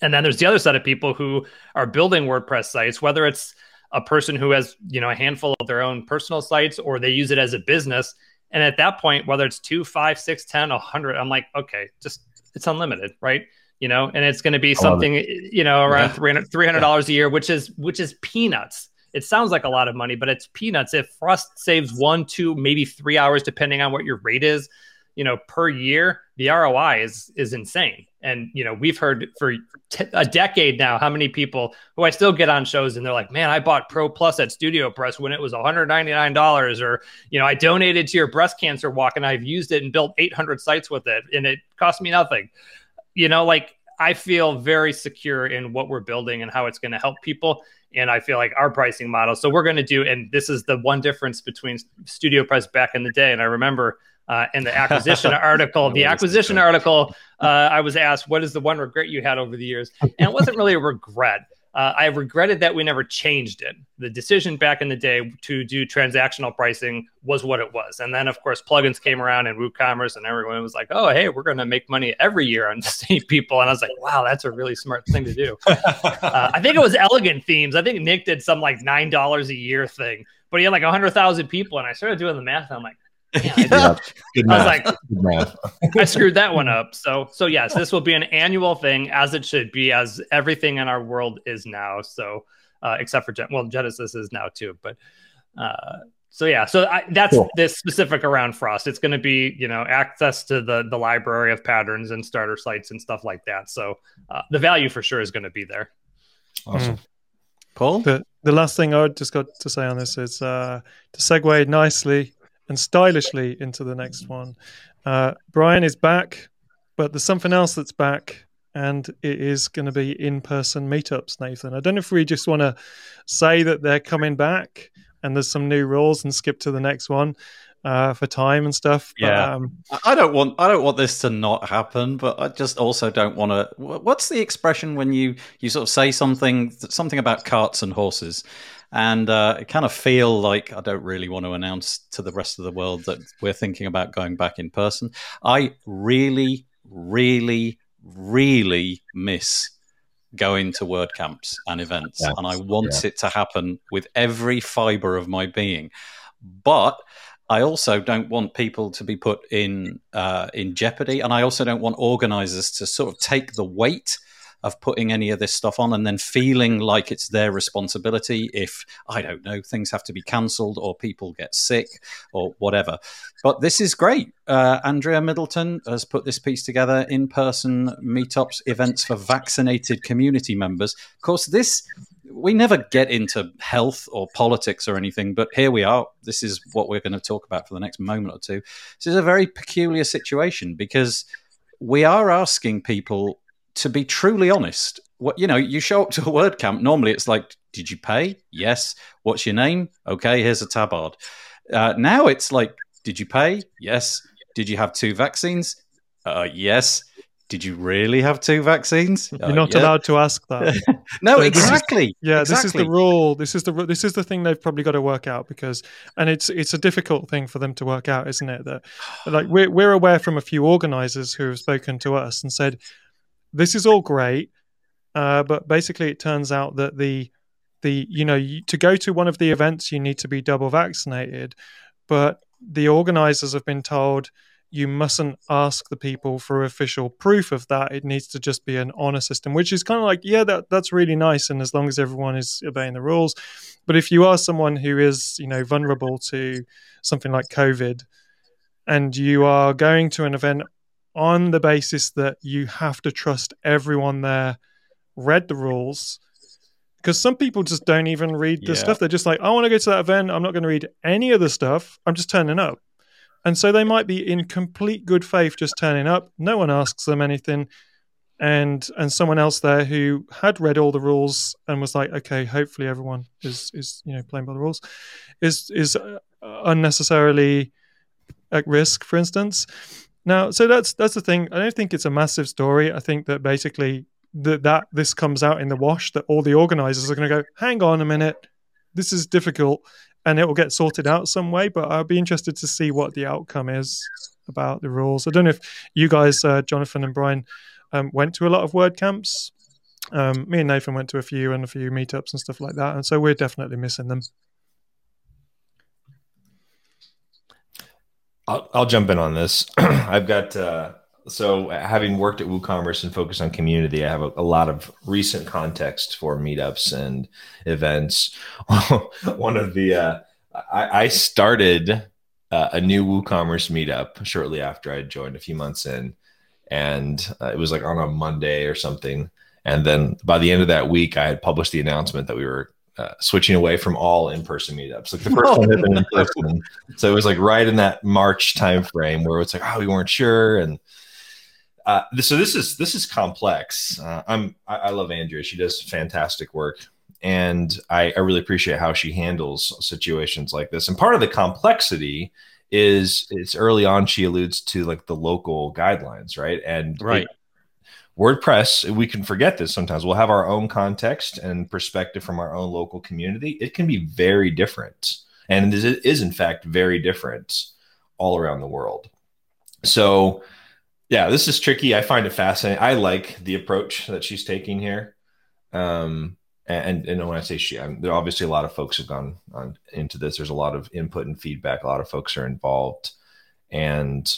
And then there's the other set of people who are building WordPress sites, whether it's a person who has you know a handful of their own personal sites or they use it as a business. And at that point, whether it's two, five, six, ten, a hundred, I'm like, okay, just it's unlimited, right? you know, and it's going to be something, you know, around yeah. 300 dollars yeah. a year, which is which is peanuts. It sounds like a lot of money, but it's peanuts. If Frost saves one, two, maybe three hours, depending on what your rate is, you know, per year, the ROI is is insane. And you know, we've heard for t- a decade now how many people who I still get on shows and they're like, "Man, I bought Pro Plus at Studio Press when it was $199," or you know, I donated to your breast cancer walk and I've used it and built 800 sites with it, and it cost me nothing you know, like I feel very secure in what we're building and how it's going to help people. And I feel like our pricing model. So we're going to do, and this is the one difference between Studio Press back in the day. And I remember uh, in the (laughs) acquisition article, the acquisition article, uh, I was asked, "What is the one regret you had over the years?" And it wasn't really a regret uh, I regretted that we never changed it. The decision back in the day to do transactional pricing was what it was. And then, of course, plugins came around and WooCommerce, and everyone was like, oh, hey, we're going to make money every year on (laughs) the same people. And I was like, wow, that's a really smart thing to do. (laughs) uh, I think it was Elegant Themes. I think Nick did some like $9 a year thing, but he had like 100,000 people. And I started doing the math, and I'm like, yeah, (laughs) Good I was like, (laughs) I screwed that one up. So, so yes, this will be an annual thing, as it should be, as everything in our world is now. So, uh, except for Gen- well, Genesis is now too. But uh, so yeah, so I, that's cool. this specific around Frost. It's going to be you know access to the the library of patterns and starter sites and stuff like that. So uh, the value for sure is going to be there. Awesome. Mm. Paul, the, the last thing I just got to say on this is uh, to segue nicely and stylishly into the next one. Uh, Brian is back, but there's something else that's back, and it is going to be in person meetups, Nathan. I don't know if we just want to say that they're coming back and there's some new rules and skip to the next one. Uh, for time and stuff. But, yeah, um, I don't want I don't want this to not happen, but I just also don't want to. What's the expression when you you sort of say something something about carts and horses? And uh, I kind of feel like I don't really want to announce to the rest of the world that we're thinking about going back in person. I really, really, really miss going to WordCamps and events, yes. and I want yeah. it to happen with every fiber of my being. But I also don't want people to be put in uh, in jeopardy, and I also don't want organisers to sort of take the weight of putting any of this stuff on and then feeling like it's their responsibility if, I don't know, things have to be cancelled or people get sick or whatever. But this is great. Uh, Andrea Middleton has put this piece together in person meetups, events for vaccinated community members. Of course, this we never get into health or politics or anything, but here we are. This is what we're going to talk about for the next moment or two. This is a very peculiar situation because we are asking people to be truly honest. What you know, you show up to a WordCamp. Normally, it's like, "Did you pay? Yes. What's your name? Okay, here's a tabard." Uh, now it's like, "Did you pay? Yes. Did you have two vaccines? Uh, yes." did you really have two vaccines? (laughs) You're uh, not yeah. allowed to ask that. (laughs) no, so exactly. Is, yeah, exactly. this is the rule. This is the this is the thing they've probably got to work out because, and it's it's a difficult thing for them to work out, isn't it? That like we're we're aware from a few organisers who have spoken to us and said, this is all great, uh, but basically it turns out that the the you know you, to go to one of the events you need to be double vaccinated, but the organisers have been told you mustn't ask the people for official proof of that. It needs to just be an honor system, which is kind of like, yeah, that that's really nice, and as long as everyone is obeying the rules. But if you are someone who is, you know, vulnerable to something like COVID, and you are going to an event on the basis that you have to trust everyone there read the rules because some people just don't even read the yeah. stuff. They're just like, I want to go to that event. I'm not going to read any of the stuff. I'm just turning up. And so they might be in complete good faith just turning up. No one asks them anything. And and someone else there who had read all the rules and was like, okay, hopefully everyone is is you know playing by the rules, is is uh, unnecessarily at risk, for instance. Now, so that's that's the thing. I don't think it's a massive story. I think that basically that that this comes out in the wash that all the organizers are going to go, hang on a minute, this is difficult and it will get sorted out some way. But I'll be interested to see what the outcome is about the rules. I don't know if you guys, uh, Jonathan and Brian, um, went to a lot of WordCamps. Um, me and Nathan went to a few and a few meetups and stuff like that, and so we're definitely missing them. I'll, I'll jump in on this. (clears throat) I've got uh, so having worked at WooCommerce and focused on community, I have a, a lot of recent context for meetups and events. (laughs) One of the uh, I, I, started uh, a new WooCommerce meetup shortly after I joined, a few months in, and uh, it was like on a Monday or something. And then by the end of that week, I had published the announcement that we were uh, switching away from all in-person meetups. Like the (laughs) first one had been in person, so it was like right in that March timeframe where it's like, oh, we weren't sure, and uh, so this is this is complex. Uh, I'm I, I, love Andrea. She does fantastic work, and I, I really appreciate how she handles situations like this. And part of the complexity is it's early on. She alludes to like the local guidelines, right? And right. WordPress, we can forget this sometimes. We'll have our own context and perspective from our own local community. It can be very different. And it is, in fact, very different all around the world. So, yeah, this is tricky. I find it fascinating. I like the approach that she's taking here. Um, and and when I say she, I'm, there obviously a lot of folks have gone on into this. There's a lot of input and feedback. A lot of folks are involved, and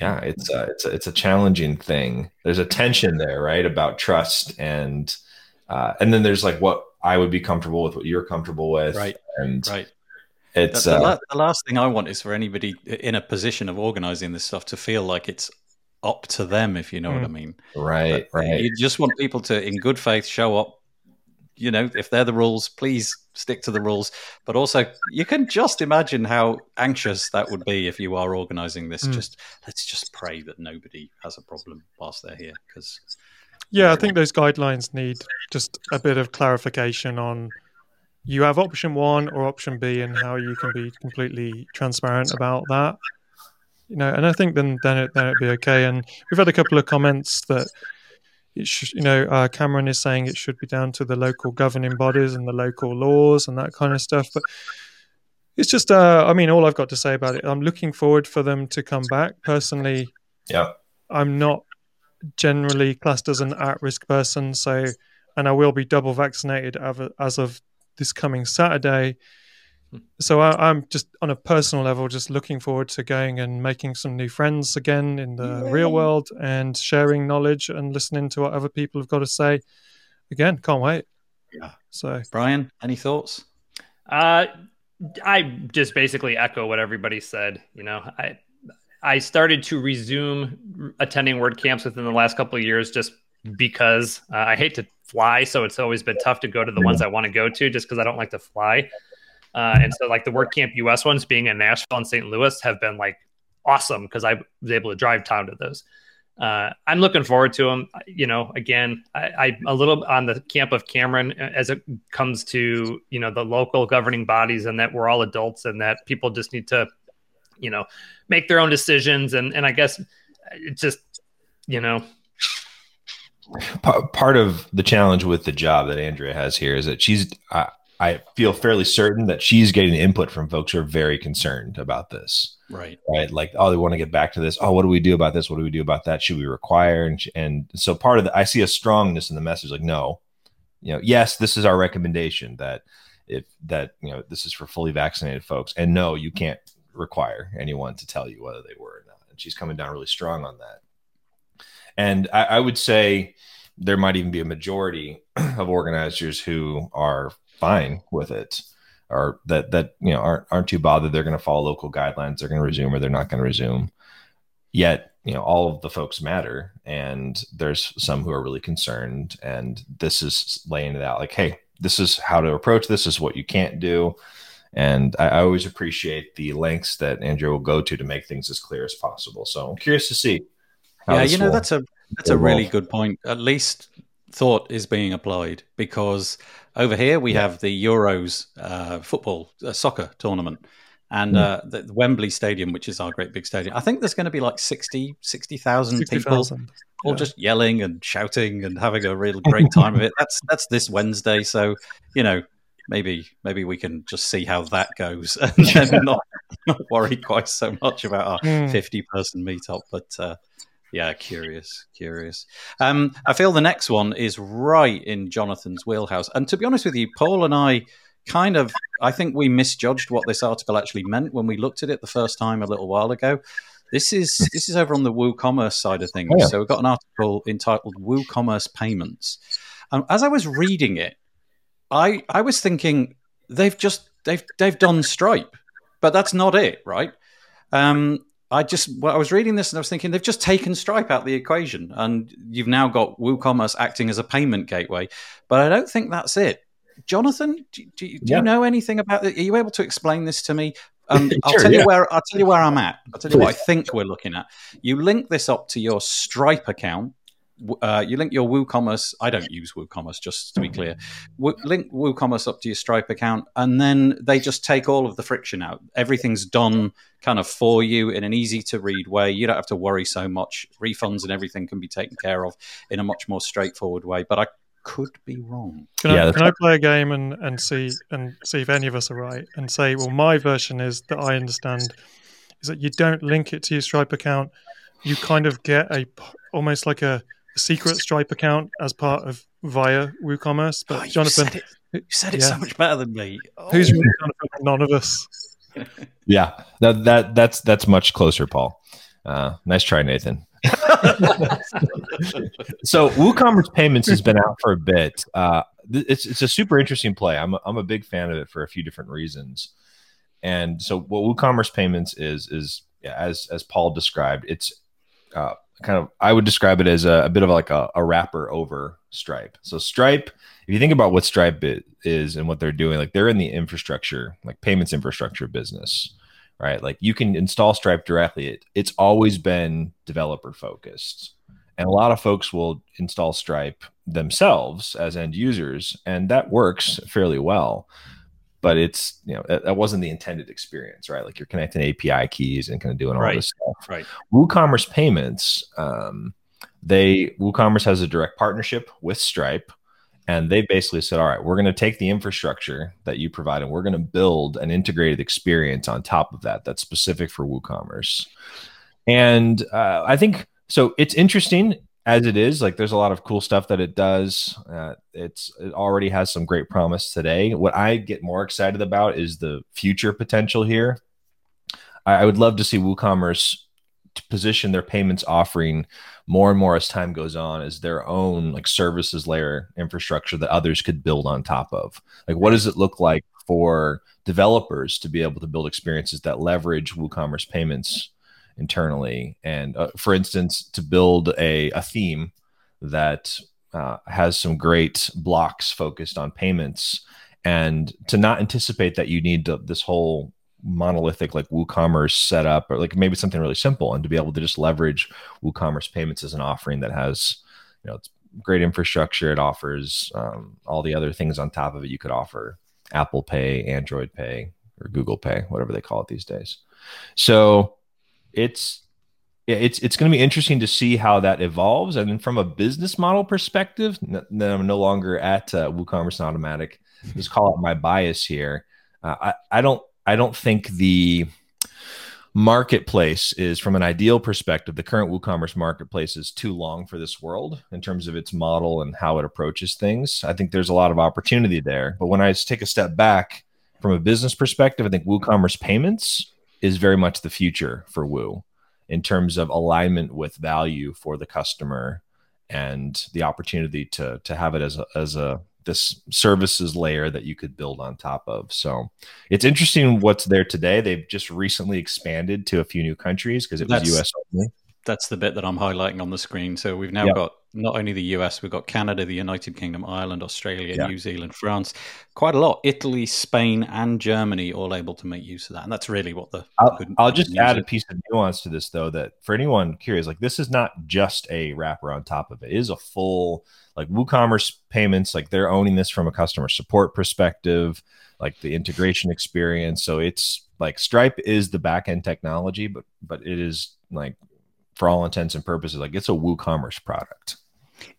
yeah, it's a, it's a, it's a challenging thing. There's a tension there, right, about trust and uh, and then there's like what I would be comfortable with, what you're comfortable with, right, and right. It's the, uh, la- the last thing I want is for anybody in a position of organizing this stuff to feel like it's up to them, if you know mm. what I mean. Right, but right. You just want people to, in good faith, show up. You know, if they're the rules, please stick to the rules. But also, you can just imagine how anxious that would be if you are organizing this. Mm. Just let's just pray that nobody has a problem whilst they're here. Because yeah, I think those guidelines need just a bit of clarification on you have option one or option B and how you can be completely transparent about that you know, and I think then then it then it'd be okay. And we've had a couple of comments that it should, you know, uh, Cameron is saying it should be down to the local governing bodies and the local laws and that kind of stuff. But it's just, uh, I mean, all I've got to say about it. I'm looking forward for them to come back. Personally, yeah, I'm not generally classed as an at-risk person, so and I will be double vaccinated as of this coming Saturday so I, am just on a personal level, just looking forward to going and making some new friends again in the Yay. real world and sharing knowledge and listening to what other people have got to say. Again, can't wait. Yeah. So, Brian, any thoughts? Uh, I just basically echo what everybody said. You know, I I started to resume attending WordCamps within the last couple of years just because uh, I hate to fly, so it's always been tough to go to the ones I want to go to just because I don't like to fly. Uh, and so, like the WordCamp US ones being in Nashville and St. Louis have been like awesome because I was able to drive time to those. Uh, I'm looking forward to them. You know, again, I, am a little on the camp of Cameron as it comes to you know the local governing bodies and that we're all adults and that people just need to, you know, make their own decisions. And and I guess it's just, you know, part of the challenge with the job that Andrea has here is that she's. Uh, I feel fairly certain that she's getting input from folks who are very concerned about this. Right. Right. Like, oh, they want to get back to this. Oh, what do we do about this? What do we do about that? Should we require? And, and so part of the, I see a strongness in the message like, no, you know, yes, this is our recommendation that if that, you know, this is for fully vaccinated folks. And no, you can't require anyone to tell you whether they were or not. And she's coming down really strong on that. And I, I would say there might even be a majority (clears throat) of organizers who are fine with it. Or that that you know aren't aren't too bothered. They're going to follow local guidelines. They're going to resume or they're not going to resume. Yet you know all of the folks matter and there's some who are really concerned and this is laying it out like hey this is how to approach this, is what you can't do. And I, I, always appreciate the lengths that Andrea will go to to make things as clear as possible. So i'm curious to see yeah you know will, that's a that's a really good point. At least thought is being applied because over here we yeah. have the Euros uh, football uh, soccer tournament and mm. uh, the, the, Wembley Stadium, which is our great big stadium. I think there's going to be like 60, 60,000 60, people 000. all yeah. just yelling and shouting and having a real great time of it. That's that's this Wednesday, so you know maybe maybe we can just see how that goes (laughs) and (laughs) not, not worry quite so much about our mm. 50 person meetup. But uh, yeah, curious, curious. Um, I feel the next one is right in Jonathan's wheelhouse. And to be honest with you, Paul and I kind of, I think we misjudged what this article actually meant when we looked at it the first time a little while ago. This is this is over on the WooCommerce side of things. Oh, yeah. So we've got an article entitled WooCommerce Payments. And as I was reading it, I I was thinking they've just they've they've done Stripe, but that's not it, right? Um, I just well, I was reading this and I was thinking they've just taken Stripe out of the equation, and you've now got WooCommerce acting as a payment gateway. But I don't think that's it. Jonathan, do, do, do yeah. you know anything about it? Are you able to explain this to me? Um, (laughs) I'll tell yeah. you where I'll tell you where I'm at. I'll tell you what I think we're looking at. You link this up to your Stripe account, uh, you link your WooCommerce. I don't use WooCommerce, just to be clear. link WooCommerce up to your Stripe account, and then they just take all of the friction out. Everything's done kind of for you in an easy to read way. You don't have to worry so much. Refunds and everything can be taken care of in a much more straightforward way. But I could be wrong. Can, yeah, I, can I play a game and, and see and see if any of us are right and say, well, my version is that I understand is that you don't link it to your Stripe account. You kind of get a almost like a secret Stripe account as part of via WooCommerce. But oh, Jonathan, said it, you said it yeah. so much better than me. Oh. Who's really Jonathan? None of us. (laughs) yeah, that, that that's that's much closer, Paul. Uh, nice try, Nathan. (laughs) so WooCommerce Payments has been out for a bit. Uh, it's it's a super interesting play. I'm a, I'm a big fan of it for a few different reasons. And so what WooCommerce Payments is is yeah, as as Paul described, it's uh, kind of I would describe it as a, a bit of like a, a, wrapper over Stripe. So Stripe, if you think about what Stripe is and what they're doing, like they're in the infrastructure, like payments infrastructure business, right? Like you can install Stripe directly. It, it's always been developer focused. And a lot of folks will install Stripe themselves as end users, and that works fairly well but it's you know that, that, wasn't the intended experience, right? Like you're connecting API keys and kind of doing all right. this stuff. Right. WooCommerce payments, um, they WooCommerce has a direct partnership with Stripe, and they basically said, all right, we're going to take the infrastructure that you provide, and we're going to build an integrated experience on top of that that's specific for WooCommerce. And uh, I think so. It's interesting as it is, like there's a lot of cool stuff that it does. Uh, it's it already has some great promise today. What I get more excited about is the future potential here. I, I would love to see WooCommerce to position their payments offering more and more as time goes on as their own like services layer infrastructure that others could build on top of. Like, what does it look like for developers to be able to build experiences that leverage WooCommerce payments internally? And uh, for instance, to build a, a theme that uh, has some great blocks focused on payments and to not anticipate that you need to, this whole monolithic like WooCommerce setup or like maybe something really simple and to be able to just leverage WooCommerce payments as an offering that has, you know, it's great infrastructure. It offers um, all the other things on top of it you could offer Apple Pay, Android Pay, or Google Pay, whatever they call it these days. So it's it's it's going to be interesting to see how that evolves. And from a business model perspective, then I'm no longer at uh, WooCommerce and Automattic. Just call out my bias here. Uh, I I don't I don't think the marketplace is from an ideal perspective the current woocommerce marketplace is too long for this world in terms of its model and how it approaches things i think there's a lot of opportunity there but when i take a step back from a business perspective i think woocommerce payments is very much the future for woo in terms of alignment with value for the customer and the opportunity to to have it as a, as a this services layer that you could build on top of. So it's interesting what's there today. They've just recently expanded to a few new countries because it was US only. That's the bit that I'm highlighting on the screen. So we've now Yep. got not only the US, we've got Canada, the United Kingdom, Ireland, Australia, Yeah. New Zealand, France, quite a lot. Italy, Spain, and Germany all able to make use of that. And that's really what the I'll, I'll just add a piece of nuance to this though that for anyone curious like this is not just a wrapper on top of it. It is a full like woocommerce payments like they're owning this from a customer support perspective like the integration experience so it's like stripe is the back end technology but but it is like for all intents and purposes like it's a woocommerce product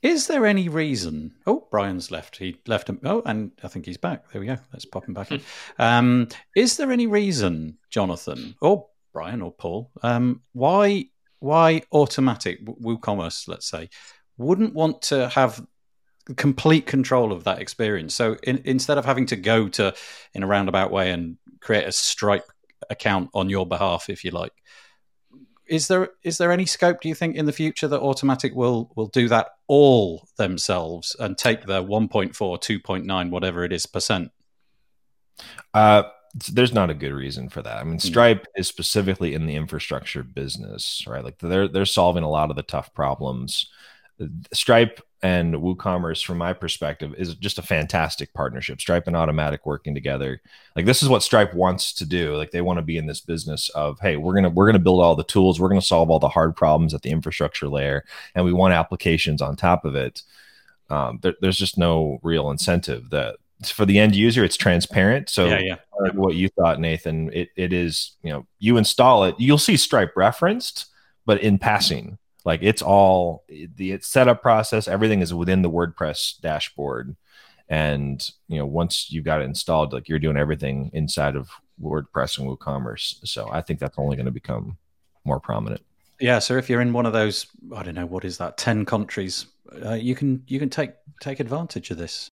Is there any reason? Oh, Brian's left. He left him. Oh, and I think he's back. There we go. Let's pop him back in. (laughs) Um, is there any reason, Jonathan, or Brian, or Paul, um, why why Automattic WooCommerce, let's say, wouldn't want to have complete control of that experience? So in, instead of having to go to in a roundabout way and create a Stripe account on your behalf, if you like, is there is there any scope do you think in the future that Automattic will will do that all themselves and take their 1.4 2.9 whatever it is percent Uh, there's not a good reason for that. I mean, Stripe is specifically in the infrastructure business, right? Like they're they're solving a lot of the tough problems. Stripe and WooCommerce, from my perspective, is just a fantastic partnership. Stripe and Automattic working together. Like this is what Stripe wants to do. Like they want to be in this business of, hey, we're gonna we're gonna build all the tools, we're gonna solve all the hard problems at the infrastructure layer, and we want applications on top of it. Um, there, there's just no real incentive that for the end user, it's transparent. So yeah yeah like what you thought, Nathan. It it is, you know, you install it, you'll see Stripe referenced, but in passing. Like it's all the setup process, everything is within the WordPress dashboard. And you know, once you've got it installed, like you're doing everything inside of WordPress and WooCommerce. So I think that's only going to become more prominent. yeah so if you're in one of those i don't know what is that 10 countries uh, you can you can take take advantage of this